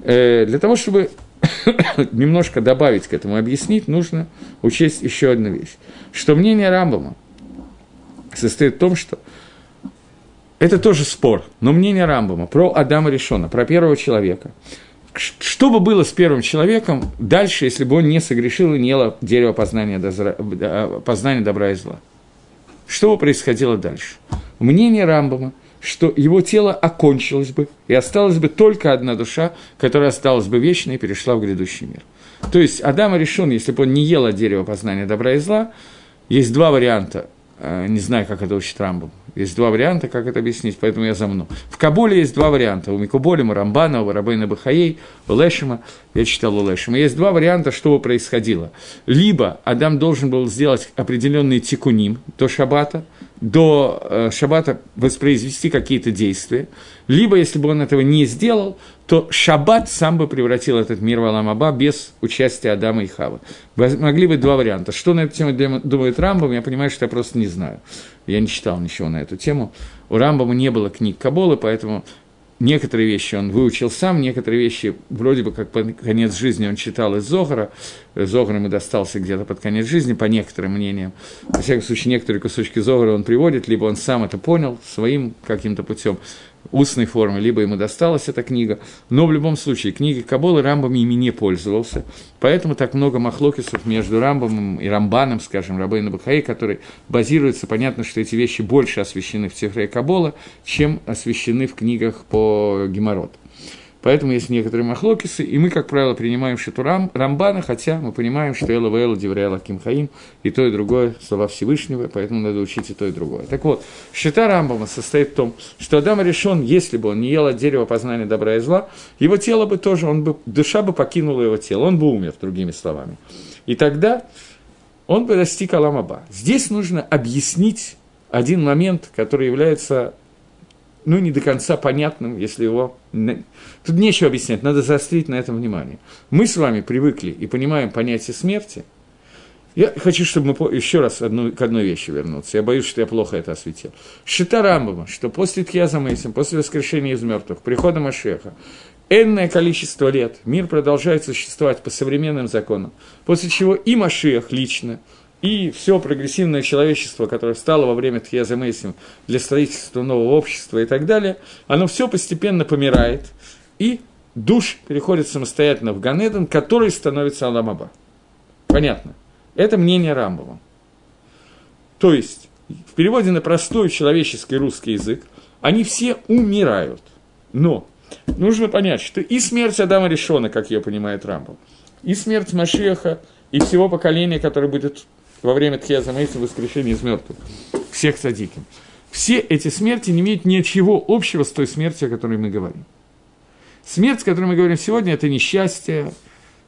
Speaker 1: Э, для того, чтобы немножко добавить к этому, объяснить, нужно учесть еще одну вещь. Что мнение Рамбама состоит в том, что это тоже спор, но мнение Рамбама про Адама Решона, про первого человека. Что бы было с первым человеком дальше, если бы он не согрешил и не ел дерево познания, дозра... познания добра и зла? Что бы происходило дальше? Мнение Рамбама – что его тело окончилось бы, и осталась бы только одна душа, которая осталась бы вечной и перешла в грядущий мир. То есть Адам решен, если бы он не ел от дерева познания добра и зла, есть два варианта, не знаю, как это учит Рамбом, есть два варианта, как это объяснить, поэтому я замну. В Кабуле есть два варианта. У Микуболима, Рамбана, у Рабейна Бахаей, у Лешима. Я читал у Лешима. Есть два варианта, что происходило. Либо Адам должен был сделать определенный тикуним до шаббата, до э, шаббата воспроизвести какие-то действия. Либо, если бы он этого не сделал, то шаббат сам бы превратил этот мир в Аламаба без участия Адама и Хава. Могли быть два варианта. Что на эту тему думает Рамбам, я понимаю, что я просто не знаю. Я не читал ничего на эту тему. У Рамбама не было книг Каболы, поэтому некоторые вещи он выучил сам, некоторые вещи вроде бы как под конец жизни он читал из Зогара. Зогар ему достался где-то под конец жизни, по некоторым мнениям. Во всяком случае, некоторые кусочки Зогара он приводит, либо он сам это понял своим каким-то путем устной формы, либо ему досталась эта книга. Но в любом случае, книги Каболы Рамбам ими не пользовался. Поэтому так много махлокисов между Рамбамом и Рамбаном, скажем, Рабейна Бахаи, который базируется, понятно, что эти вещи больше освещены в Тифре Кабола, чем освещены в книгах по Геморрот. Поэтому есть некоторые махлокисы, и мы, как правило, принимаем шиту Рам, Рамбана, хотя мы понимаем, что Эла Вэла, Девреяла Кимхаим, и то, и другое слова Всевышнего, поэтому надо учить и то, и другое. Так вот, шита Рамбама состоит в том, что Адам решен, если бы он не ел от дерева познания добра и зла, его тело бы тоже, он бы, душа бы покинула его тело, он бы умер, другими словами. И тогда он бы достиг Аламаба. Здесь нужно объяснить один момент, который является ну, не до конца понятным, если его... Тут нечего объяснять, надо заострить на этом внимание. Мы с вами привыкли и понимаем понятие смерти. Я хочу, чтобы мы еще раз одну, к одной вещи вернуться. Я боюсь, что я плохо это осветил. Шита Рамбама, что после Тхьяза Мейсим, после воскрешения из мертвых, прихода Машеха, энное количество лет мир продолжает существовать по современным законам, после чего и Машех лично – и все прогрессивное человечество, которое стало во время Тхьяза Мейсим для строительства нового общества и так далее, оно все постепенно помирает, и душ переходит самостоятельно в Ганеден, который становится Аламаба. Понятно? Это мнение Рамбова. То есть, в переводе на простой человеческий русский язык, они все умирают. Но нужно понять, что и смерть Адама Решона, как ее понимает Рамбов, и смерть Машеха, и всего поколения, которое будет во время Тхияза Мейса воскрешения из мертвых, всех садиким. Все эти смерти не имеют ничего общего с той смертью, о которой мы говорим. Смерть, о которой мы говорим сегодня, это несчастье.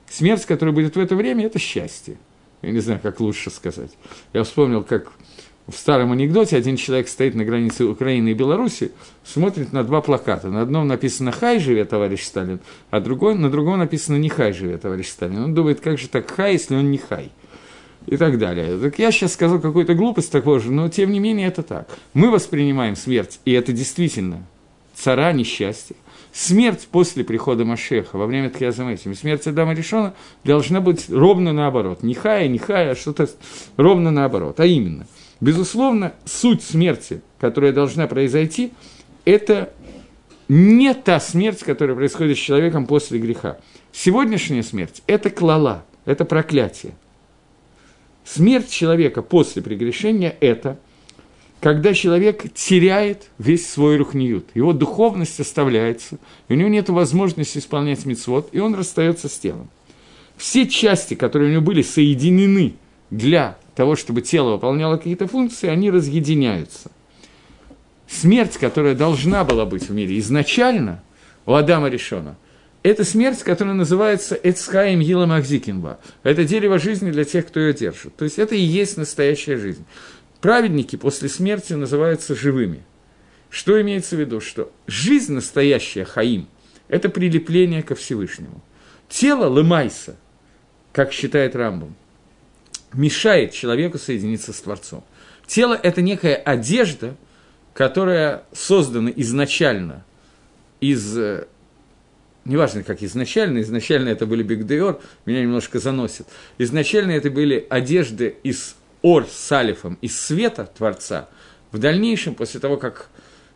Speaker 1: Смерть, которая будет в это время, это счастье. Я не знаю, как лучше сказать. Я вспомнил, как в старом анекдоте один человек стоит на границе Украины и Беларуси, смотрит на два плаката. На одном написано «Хай, живет товарищ Сталин», а другой, на другом написано «Не хай, живет товарищ Сталин». Он думает, как же так хай, если он не хай и так далее. Так я сейчас сказал какую-то глупость такой же, но тем не менее это так. Мы воспринимаем смерть, и это действительно цара несчастья. Смерть после прихода Машеха, во время Тхиазамесим, смерть Адама Решона должна быть ровно наоборот. Не хая, не хая, а что-то ровно наоборот. А именно, безусловно, суть смерти, которая должна произойти, это не та смерть, которая происходит с человеком после греха. Сегодняшняя смерть – это клала, это проклятие. Смерть человека после прегрешения – это когда человек теряет весь свой рухниют. Его духовность оставляется, и у него нет возможности исполнять мицвод, и он расстается с телом. Все части, которые у него были соединены для того, чтобы тело выполняло какие-то функции, они разъединяются. Смерть, которая должна была быть в мире изначально у Адама решена, это смерть, которая называется Эцхаим Гила Махзикинба. Это дерево жизни для тех, кто ее держит. То есть это и есть настоящая жизнь. Праведники после смерти называются живыми. Что имеется в виду? Что жизнь настоящая, Хаим, это прилепление ко Всевышнему. Тело Лымайса, как считает Рамбом, мешает человеку соединиться с Творцом. Тело – это некая одежда, которая создана изначально из э, неважно, как изначально, изначально это были бигдеор, меня немножко заносит, изначально это были одежды из ор с алифом, из света Творца, в дальнейшем, после того, как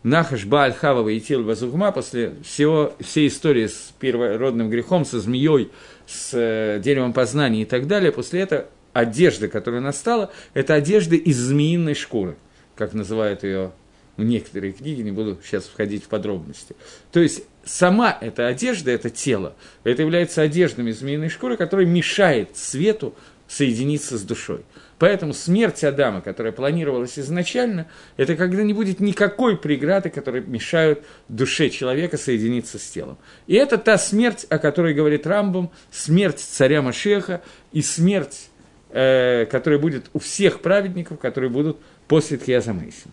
Speaker 1: Нахаш Бааль Хава и Тил Вазугма, после всего, всей истории с первородным грехом, со змеей, с э, деревом познания и так далее, после этого одежда, которая настала, это одежда из змеиной шкуры, как называют ее некоторые книги, не буду сейчас входить в подробности. То есть сама эта одежда, это тело, это является одеждами змеиной шкуры, которая мешает свету соединиться с душой. Поэтому смерть Адама, которая планировалась изначально, это когда не будет никакой преграды, которые мешают душе человека соединиться с телом. И это та смерть, о которой говорит Рамбом, смерть царя Машеха и смерть, э, которая будет у всех праведников, которые будут после Тхияза Мейсин.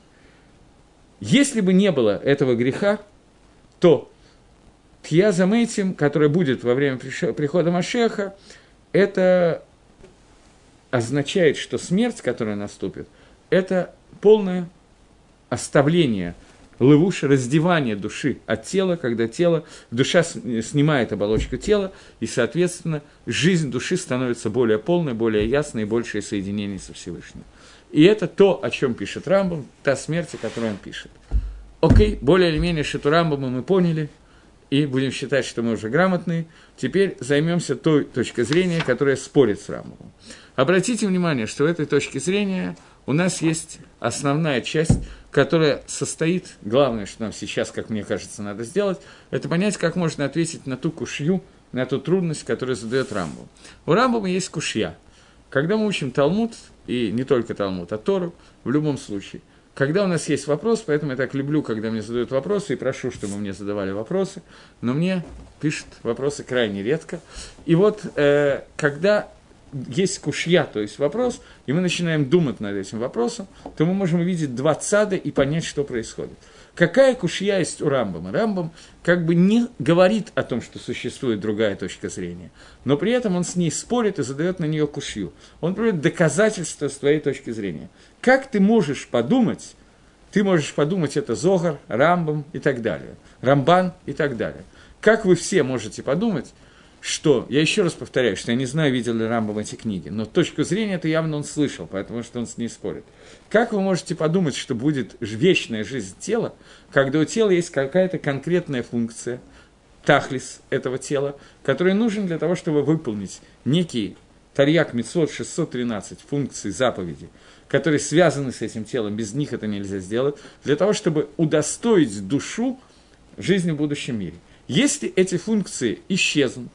Speaker 1: Если бы не было этого греха, то Тхияза Мейтим, которая будет во время прихода Машеха, это означает, что смерть, которая наступит, это полное оставление, лывуш, раздевание души от тела, когда тело, душа снимает оболочку тела, и, соответственно, жизнь души становится более полной, более ясной большее соединение со Всевышним. И это то, о чем пишет Рамбам, та смерть, о которой он пишет. Окей, более или менее Шиту Рамбама мы поняли, и будем считать, что мы уже грамотные. Теперь займемся той точкой зрения, которая спорит с Рамбамом. Обратите внимание, что в этой точке зрения у нас есть основная часть, которая состоит, главное, что нам сейчас, как мне кажется, надо сделать, это понять, как можно ответить на ту кушью, на ту трудность, которую задает Рамбу. У Рамбума есть кушья. Когда мы учим Талмуд, и не только Талмуд, а Тору, в любом случае, когда у нас есть вопрос, поэтому я так люблю, когда мне задают вопросы, и прошу, чтобы мне задавали вопросы, но мне пишут вопросы крайне редко. И вот, э, когда есть кушья, то есть вопрос, и мы начинаем думать над этим вопросом, то мы можем увидеть два цада и понять, что происходит. Какая кушья есть у Рамбама? Рамбам как бы не говорит о том, что существует другая точка зрения, но при этом он с ней спорит и задает на нее кушью. Он приводит доказательства с твоей точки зрения. Как ты можешь подумать, ты можешь подумать, это Зогар, Рамбам и так далее, Рамбан и так далее. Как вы все можете подумать, что, я еще раз повторяю, что я не знаю, видел ли Рамбам эти книги, но точку зрения это явно он слышал, поэтому что он с ней спорит. Как вы можете подумать, что будет вечная жизнь тела, когда у тела есть какая-то конкретная функция, тахлис этого тела, который нужен для того, чтобы выполнить некий Тарьяк Мицот 613 функций заповеди, которые связаны с этим телом, без них это нельзя сделать, для того, чтобы удостоить душу жизни в будущем мире. Если эти функции исчезнут,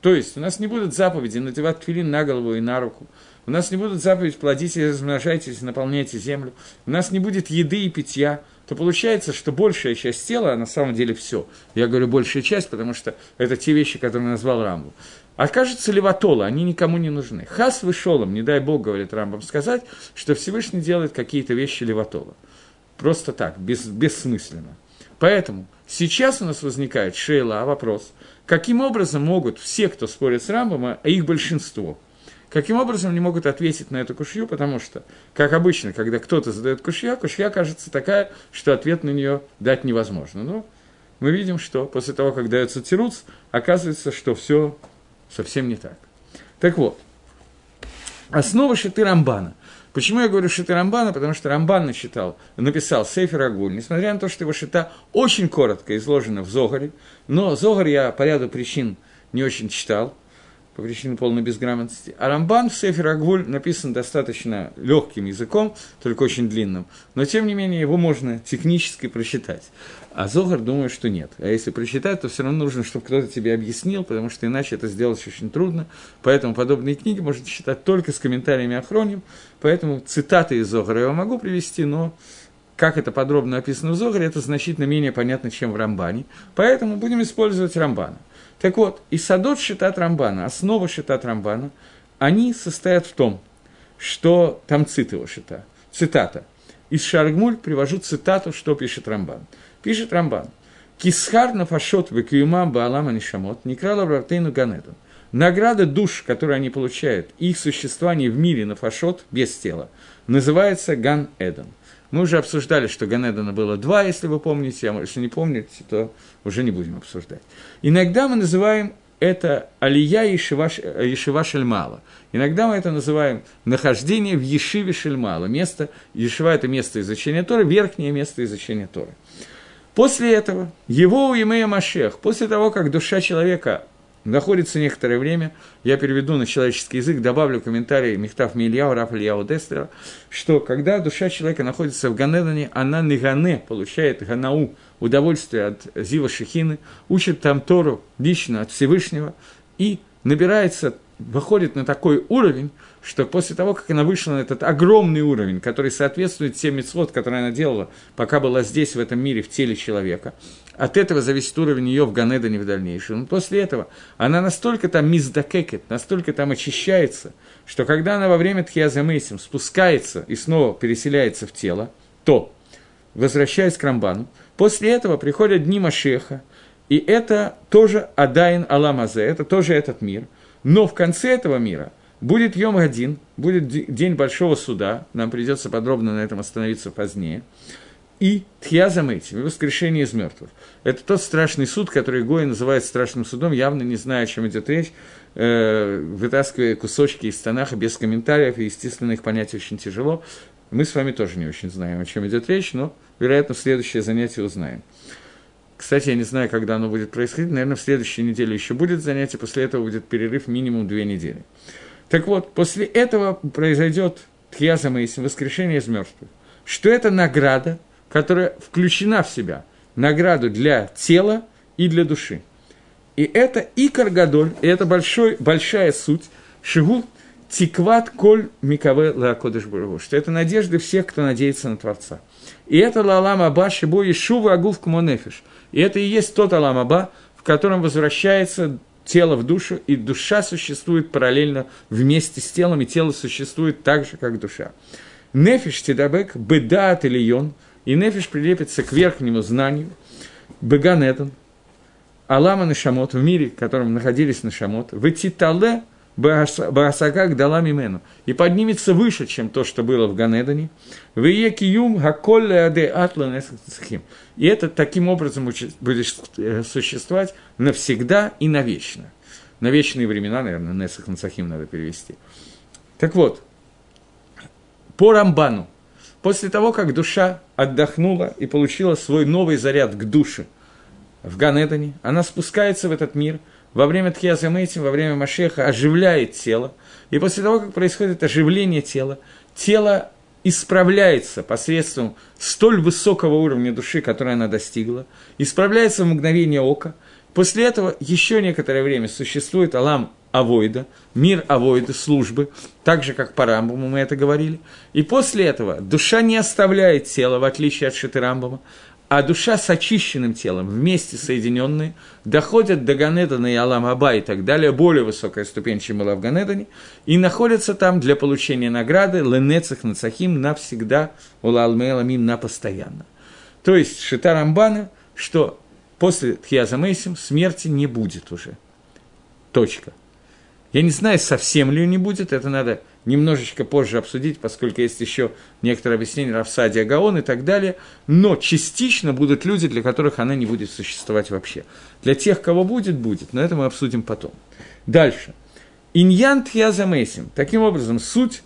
Speaker 1: то есть у нас не будут заповеди надевать тфилин на голову и на руку. У нас не будут заповеди плодитесь, размножайтесь, наполняйте землю. У нас не будет еды и питья. То получается, что большая часть тела, а на самом деле все. Я говорю большая часть, потому что это те вещи, которые назвал Рамбу. Окажется леватола, они никому не нужны. Хас вышелом, не дай Бог, говорит Рамбам, сказать, что Всевышний делает какие-то вещи леватола. Просто так, без, бессмысленно. Поэтому сейчас у нас возникает шейла, вопрос – Каким образом могут все, кто спорит с Рамбом, а их большинство, каким образом они могут ответить на эту кушью, потому что, как обычно, когда кто-то задает кушья, кушья кажется такая, что ответ на нее дать невозможно. Но мы видим, что после того, как дается тируц, оказывается, что все совсем не так. Так вот, основа шиты Рамбана. Почему я говорю Шита Рамбана? Потому что Рамбан начитал, написал Сейфер Агуль, несмотря на то, что его Шита очень коротко изложена в Зогаре, но Зогар я по ряду причин не очень читал, по причине полной безграмотности. А Рамбан в Сефер Агвуль написан достаточно легким языком, только очень длинным, но тем не менее его можно технически прочитать. А Зогар думаю, что нет. А если прочитать, то все равно нужно, чтобы кто-то тебе объяснил, потому что иначе это сделать очень трудно. Поэтому подобные книги можно читать только с комментариями Ахроним. Поэтому цитаты из Зогара я могу привести, но как это подробно описано в Зогаре, это значительно менее понятно, чем в Рамбане. Поэтому будем использовать Рамбана. Так вот, и Садот Шитат Рамбана, основа Шитат Рамбана, они состоят в том, что там цит его Шита, цитата. Из Шаргмуль привожу цитату, что пишет Рамбан. Пишет Рамбан. Кисхар нафашот векиума баалама нишамот, некрала братейну ганедан. Награда душ, которые они получают, их существование в мире на фашот без тела, называется Ган Эден. Мы уже обсуждали, что Ганедана было два, если вы помните, а если не помните, то уже не будем обсуждать. Иногда мы называем это Алия Ешива, Ешива Шельмала. Иногда мы это называем нахождение в Ешиве Шельмала. Место, Ешива – это место изучения Торы, верхнее место изучения Торы. После этого, его у Емея Машех, после того, как душа человека находится некоторое время, я переведу на человеческий язык, добавлю комментарий Мехтав Мильяу, Раф Ильяу Дестлера, что когда душа человека находится в Ганедане, она негане, получает ганау, удовольствие от Зива Шехины, учит там Тору лично от Всевышнего и набирается, выходит на такой уровень, что после того, как она вышла на этот огромный уровень, который соответствует тем мецвод, которые она делала, пока была здесь, в этом мире, в теле человека, от этого зависит уровень ее в Ганедане в дальнейшем. Но после этого она настолько там миздакекет, настолько там очищается, что когда она во время Тхиазамейсим спускается и снова переселяется в тело, то, возвращаясь к Рамбану, после этого приходят дни Машеха, и это тоже Адайн Аламазе, это тоже этот мир. Но в конце этого мира будет Йом один, будет день большого суда, нам придется подробно на этом остановиться позднее, и Тхьязамейти, воскрешение из мертвых. Это тот страшный суд, который Гой называет страшным судом, явно не зная, о чем идет речь, э, вытаскивая кусочки из Танаха без комментариев, и, естественно, их понять очень тяжело. Мы с вами тоже не очень знаем, о чем идет речь, но, вероятно, в следующее занятие узнаем. Кстати, я не знаю, когда оно будет происходить. Наверное, в следующей неделе еще будет занятие, после этого будет перерыв минимум две недели. Так вот, после этого произойдет Тхьяза Мейсим, воскрешение из мертвых. Что это награда, которая включена в себя, награду для тела и для души. И это и Каргадоль, и это большой, большая суть, Шигу Тикват Коль Микаве Лакодыш что это надежды всех, кто надеется на Творца. И это Лалам Аба Шибо Ешува Агув Кмонефиш. И это и есть тот Алам Аба, в котором возвращается тело в душу, и душа существует параллельно вместе с телом, и тело существует так же, как душа. Нефиш Тидабек, Бедаат Ильон, и Нефиш прилепится к верхнему знанию, Беганетон, Алама Нашамот, в мире, в котором находились Нашамот, Ветитале – Баасагак дала мимену, и поднимется выше, чем то, что было в Ганедане. В Иекиюм Хаколле Аде Атлан И это таким образом будет э, существовать навсегда и навечно. На вечные времена, наверное, Несах Нацахим надо перевести. Так вот, по Рамбану, после того, как душа отдохнула и получила свой новый заряд к душе в Ганедане, она спускается в этот мир – во время Тхиаса Мейтим, во время Машеха оживляет тело. И после того, как происходит оживление тела, тело исправляется посредством столь высокого уровня души, который она достигла, исправляется в мгновение ока. После этого еще некоторое время существует Алам Авойда, мир Авойда, службы, так же, как по Рамбаму мы это говорили. И после этого душа не оставляет тело, в отличие от Шиты Рамбама, а душа с очищенным телом, вместе соединенные, доходят до Ганедана и Алам Аба и так далее, более высокая ступень, чем была в Ганедане, и находятся там для получения награды Ленецах Нацахим навсегда, Улалмеламим на постоянно. То есть Шита Рамбана, что после Тхиаза Мейсим смерти не будет уже. Точка. Я не знаю, совсем ли не будет, это надо немножечко позже обсудить, поскольку есть еще некоторые объяснения Равсадия Гаон и так далее, но частично будут люди, для которых она не будет существовать вообще. Для тех, кого будет, будет, но это мы обсудим потом. Дальше. Иньян Тхиаза Мейсим. Таким образом, суть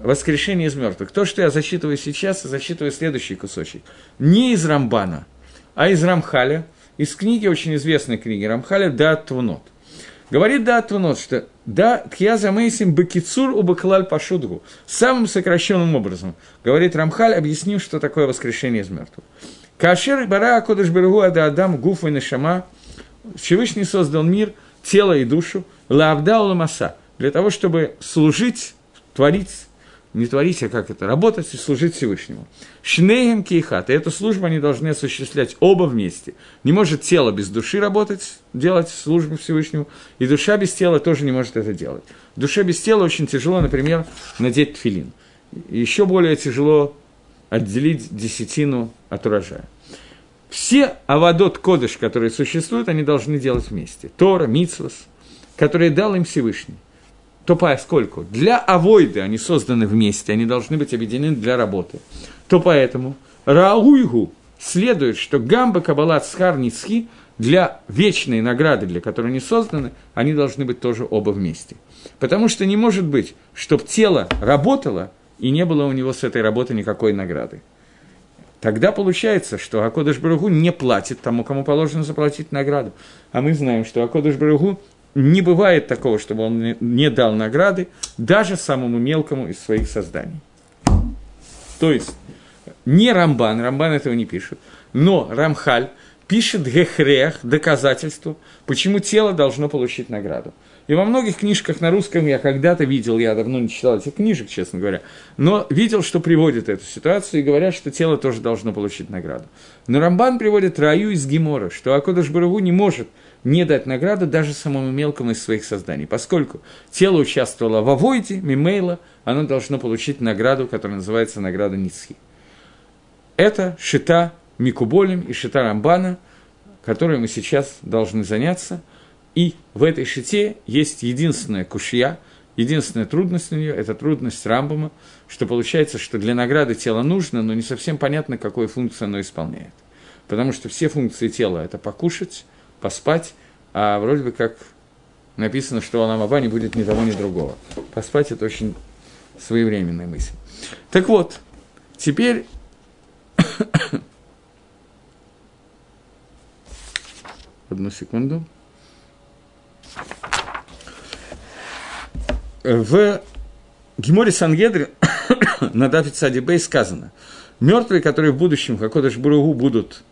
Speaker 1: воскрешение из мертвых. То, что я зачитываю сейчас, я зачитываю следующий кусочек. Не из Рамбана, а из Рамхаля, из книги, очень известной книги Рамхаля «Да Твунот». Говорит Да Твунот, что «Да тхьяза мейсим бакицур у баклаль пашудгу» самым сокращенным образом. Говорит Рамхаль, объясним, что такое воскрешение из мертвых. Кашер бара кодыш берегу ада адам гуф и нашама. Всевышний создал мир, тело и душу, лавда маса, для того, чтобы служить, творить не творить, а как это, работать и служить Всевышнему. Шнеем кейхат, и эту службу они должны осуществлять оба вместе. Не может тело без души работать, делать службу Всевышнему, и душа без тела тоже не может это делать. Душе без тела очень тяжело, например, надеть тфилин. Еще более тяжело отделить десятину от урожая. Все авадот кодыш, которые существуют, они должны делать вместе. Тора, Мицвас, которые дал им Всевышний то поскольку для авойды они созданы вместе, они должны быть объединены для работы, то поэтому Рауйгу следует, что Гамба, Кабалат, Схар, Ницхи для вечной награды, для которой они созданы, они должны быть тоже оба вместе. Потому что не может быть, чтобы тело работало, и не было у него с этой работы никакой награды. Тогда получается, что Акодыш Баругу не платит тому, кому положено заплатить награду. А мы знаем, что Акодыш Баругу не бывает такого, чтобы он не дал награды даже самому мелкому из своих созданий. То есть, не Рамбан, Рамбан этого не пишет, но Рамхаль пишет гехрех, доказательство, почему тело должно получить награду. И во многих книжках на русском я когда-то видел, я давно не читал этих книжек, честно говоря, но видел, что приводит эту ситуацию и говорят, что тело тоже должно получить награду. Но Рамбан приводит раю из Гемора, что Акодыш Барагу не может – не дать награду даже самому мелкому из своих созданий. Поскольку тело участвовало в авойде, мимейла, оно должно получить награду, которая называется награда Ницхи. Это шита Микуболем и шита Рамбана, которой мы сейчас должны заняться. И в этой шите есть единственная кушья, единственная трудность у нее – это трудность Рамбама, что получается, что для награды тело нужно, но не совсем понятно, какую функцию оно исполняет. Потому что все функции тела – это покушать, поспать, а вроде бы как написано, что Аламаба не будет ни того, ни другого. Поспать – это очень своевременная мысль. Так вот, теперь одну секунду. В Геморе Сангедре на Дафице Бей сказано, мертвые, которые в будущем, как Кодыш Буругу, будут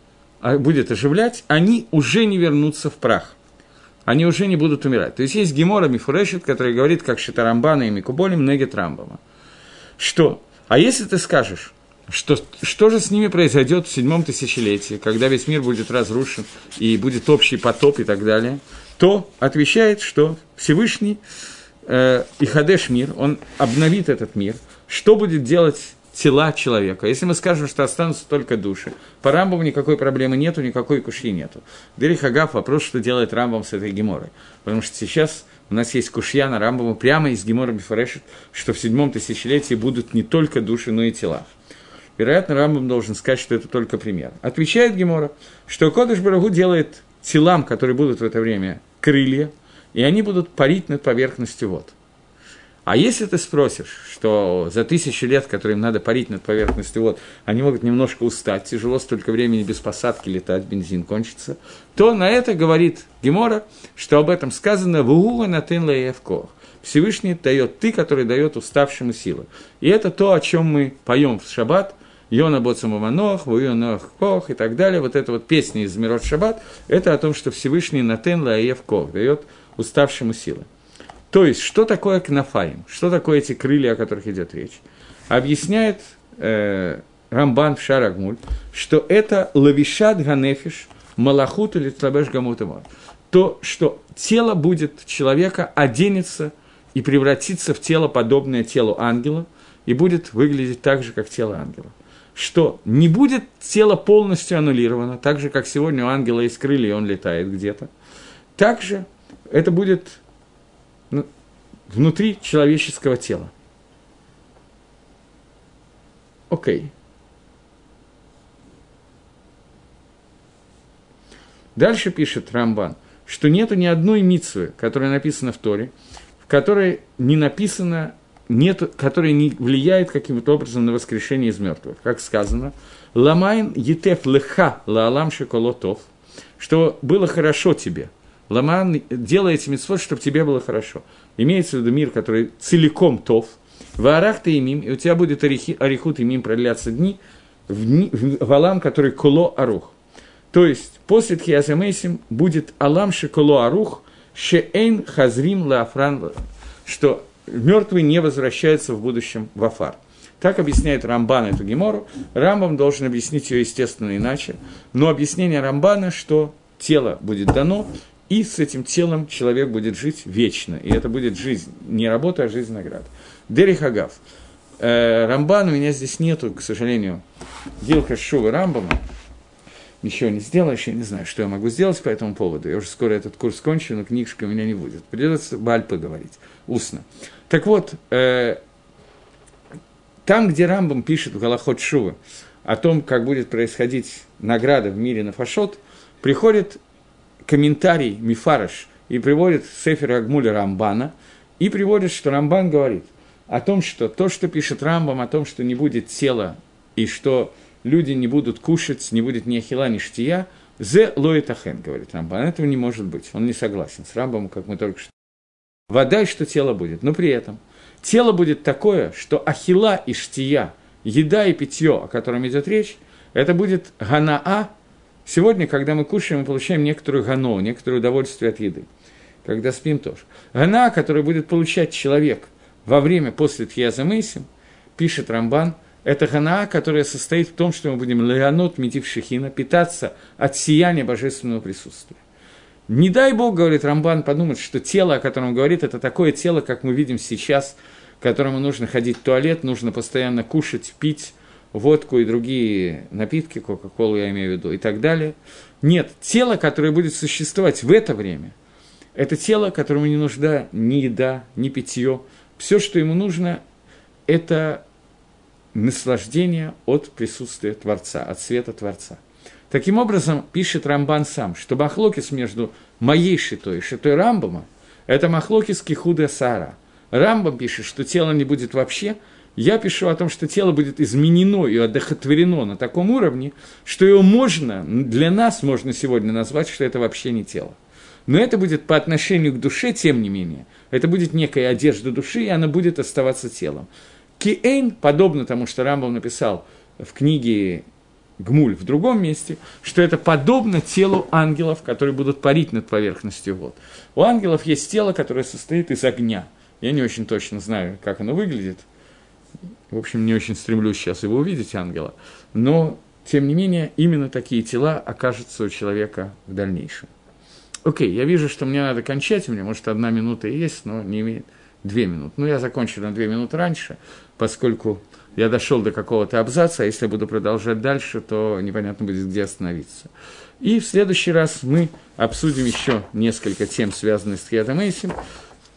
Speaker 1: а, будет оживлять, они уже не вернутся в прах. Они уже не будут умирать. То есть есть Гемора Мифурешит, который говорит, как Шитарамбана и Микуболим, Негет Рамбама. Что? А если ты скажешь, что, что же с ними произойдет в седьмом тысячелетии, когда весь мир будет разрушен и будет общий потоп и так далее, то отвечает, что Всевышний э, и Хадеш мир, он обновит этот мир. Что будет делать тела человека. Если мы скажем, что останутся только души, по Рамбаму никакой проблемы нету, никакой кушьи нету. Дери Хагав вопрос, что делает Рамбам с этой геморой. Потому что сейчас у нас есть кушья на Рамбаму прямо из гемора Бифарешет, что в седьмом тысячелетии будут не только души, но и тела. Вероятно, Рамбам должен сказать, что это только пример. Отвечает Гемора, что Кодыш Барагу делает телам, которые будут в это время, крылья, и они будут парить над поверхностью вод. А если ты спросишь, что за тысячи лет, которые им надо парить над поверхностью вод, они могут немножко устать, тяжело столько времени без посадки летать, бензин кончится, то на это говорит Гемора, что об этом сказано в Угуга на Тенлеевко. Всевышний дает ты, который дает уставшему силы. И это то, о чем мы поем в шаббат, Йона Боцамаманох, Вуйонах Кох и так далее. Вот эта вот песня из Мирот Шаббат, это о том, что Всевышний Натен Лаев Кох дает уставшему силы. То есть, что такое кнафаим? Что такое эти крылья, о которых идет речь? Объясняет э, Рамбан в Шарагмуль, что это лавишат ганефиш, малахут или тлабеш гамутамор. То, что тело будет человека, оденется и превратится в тело, подобное телу ангела, и будет выглядеть так же, как тело ангела. Что не будет тело полностью аннулировано, так же, как сегодня у ангела есть крылья, и он летает где-то. Также это будет внутри человеческого тела. Окей. Дальше пишет Рамбан, что нету ни одной мицвы, которая написана в Торе, в которой не написано нет, который не влияет каким-то образом на воскрешение из мертвых. Как сказано, «למען ייטב לך לעולם שכולו טוב», что было хорошо тебе. Ламан делай эти митцвот, чтобы тебе было хорошо. Имеется в виду мир, который целиком тов. В арах ты имим, и у тебя будет орехи, орехут имим продляться дни, в, дни, в алам, который коло арух. То есть, после Тхиазамейсим будет алам шеколо арух, шеэйн хазрим лафран, что мертвый не возвращается в будущем в Афар. Так объясняет Рамбан эту гемору. Рамбам должен объяснить ее, естественно, иначе. Но объяснение Рамбана, что тело будет дано, и с этим телом человек будет жить вечно. И это будет жизнь, не работа, а жизнь наград. Дерих Агав. Э, Рамбан у меня здесь нету, к сожалению, Гилха Шува Рамбама. Ничего не сделаешь, я не знаю, что я могу сделать по этому поводу. Я уже скоро этот курс кончу, но книжка у меня не будет. Придется Бальпы говорить, устно. Так вот, э, там, где Рамбам пишет в Галахот Шува о том, как будет происходить награда в мире на Фашот, приходит комментарий Мифараш и приводит Сефер Агмуля Рамбана, и приводит, что Рамбан говорит о том, что то, что пишет Рамбам, о том, что не будет тела, и что люди не будут кушать, не будет ни ахила, ни штия, «Зе лоитахен», говорит Рамбан, этого не может быть, он не согласен с Рамбамом, как мы только что Вода и что тело будет. Но при этом тело будет такое, что ахила и штия, еда и питье, о котором идет речь, это будет ганаа. Сегодня, когда мы кушаем, мы получаем некоторую гано, некоторое удовольствие от еды. Когда спим тоже. Гана, которую будет получать человек во время после Тьяза Мейсим, пишет Рамбан, это гана, которая состоит в том, что мы будем леонот метив шехина, питаться от сияния божественного присутствия. Не дай Бог, говорит Рамбан, подумать, что тело, о котором он говорит, это такое тело, как мы видим сейчас, которому нужно ходить в туалет, нужно постоянно кушать, пить водку и другие напитки, Кока-Колу я имею в виду, и так далее. Нет, тело, которое будет существовать в это время, это тело, которому не нужна ни еда, ни питье. Все, что ему нужно, это наслаждение от присутствия Творца, от света Творца. Таким образом, пишет Рамбан сам, что махлокис между моей шитой и шитой Рамбама – это махлокис кихуда сара. Рамбам пишет, что тело не будет вообще, я пишу о том, что тело будет изменено и одохотворено на таком уровне, что его можно, для нас можно сегодня назвать, что это вообще не тело. Но это будет по отношению к душе, тем не менее, это будет некая одежда души, и она будет оставаться телом. Киэйн, подобно тому, что Рамбам написал в книге гмуль в другом месте, что это подобно телу ангелов, которые будут парить над поверхностью вод. У ангелов есть тело, которое состоит из огня. Я не очень точно знаю, как оно выглядит. В общем, не очень стремлюсь сейчас его увидеть, ангела. Но, тем не менее, именно такие тела окажутся у человека в дальнейшем. Окей, я вижу, что мне надо кончать, у меня, может, одна минута и есть, но не имеет две минуты. Ну, я закончу на две минуты раньше, поскольку я дошел до какого-то абзаца, а если я буду продолжать дальше, то непонятно будет, где остановиться. И в следующий раз мы обсудим еще несколько тем, связанных с Хиатом Эйсим.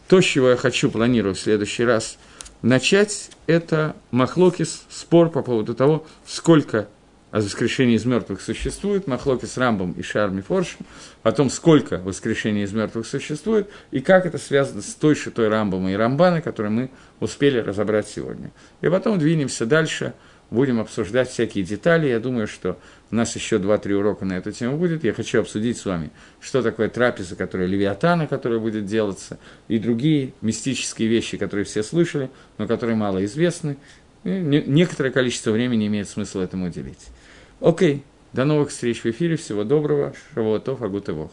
Speaker 1: То, с чего я хочу, планирую в следующий раз начать, это Махлокис, спор по поводу того, сколько о воскрешении из мертвых существует, Махлоки с Рамбом и Шарми Форшем, о том, сколько воскрешений из мертвых существует, и как это связано с той шитой Рамбом и Рамбана, которые мы успели разобрать сегодня. И потом двинемся дальше, будем обсуждать всякие детали. Я думаю, что у нас еще 2-3 урока на эту тему будет. Я хочу обсудить с вами, что такое трапеза, которая Левиатана, которая будет делаться, и другие мистические вещи, которые все слышали, но которые мало известны. Некоторое количество времени имеет смысл этому уделить. Окей, до новых встреч в эфире, всего доброго, шавуатов, агутывох.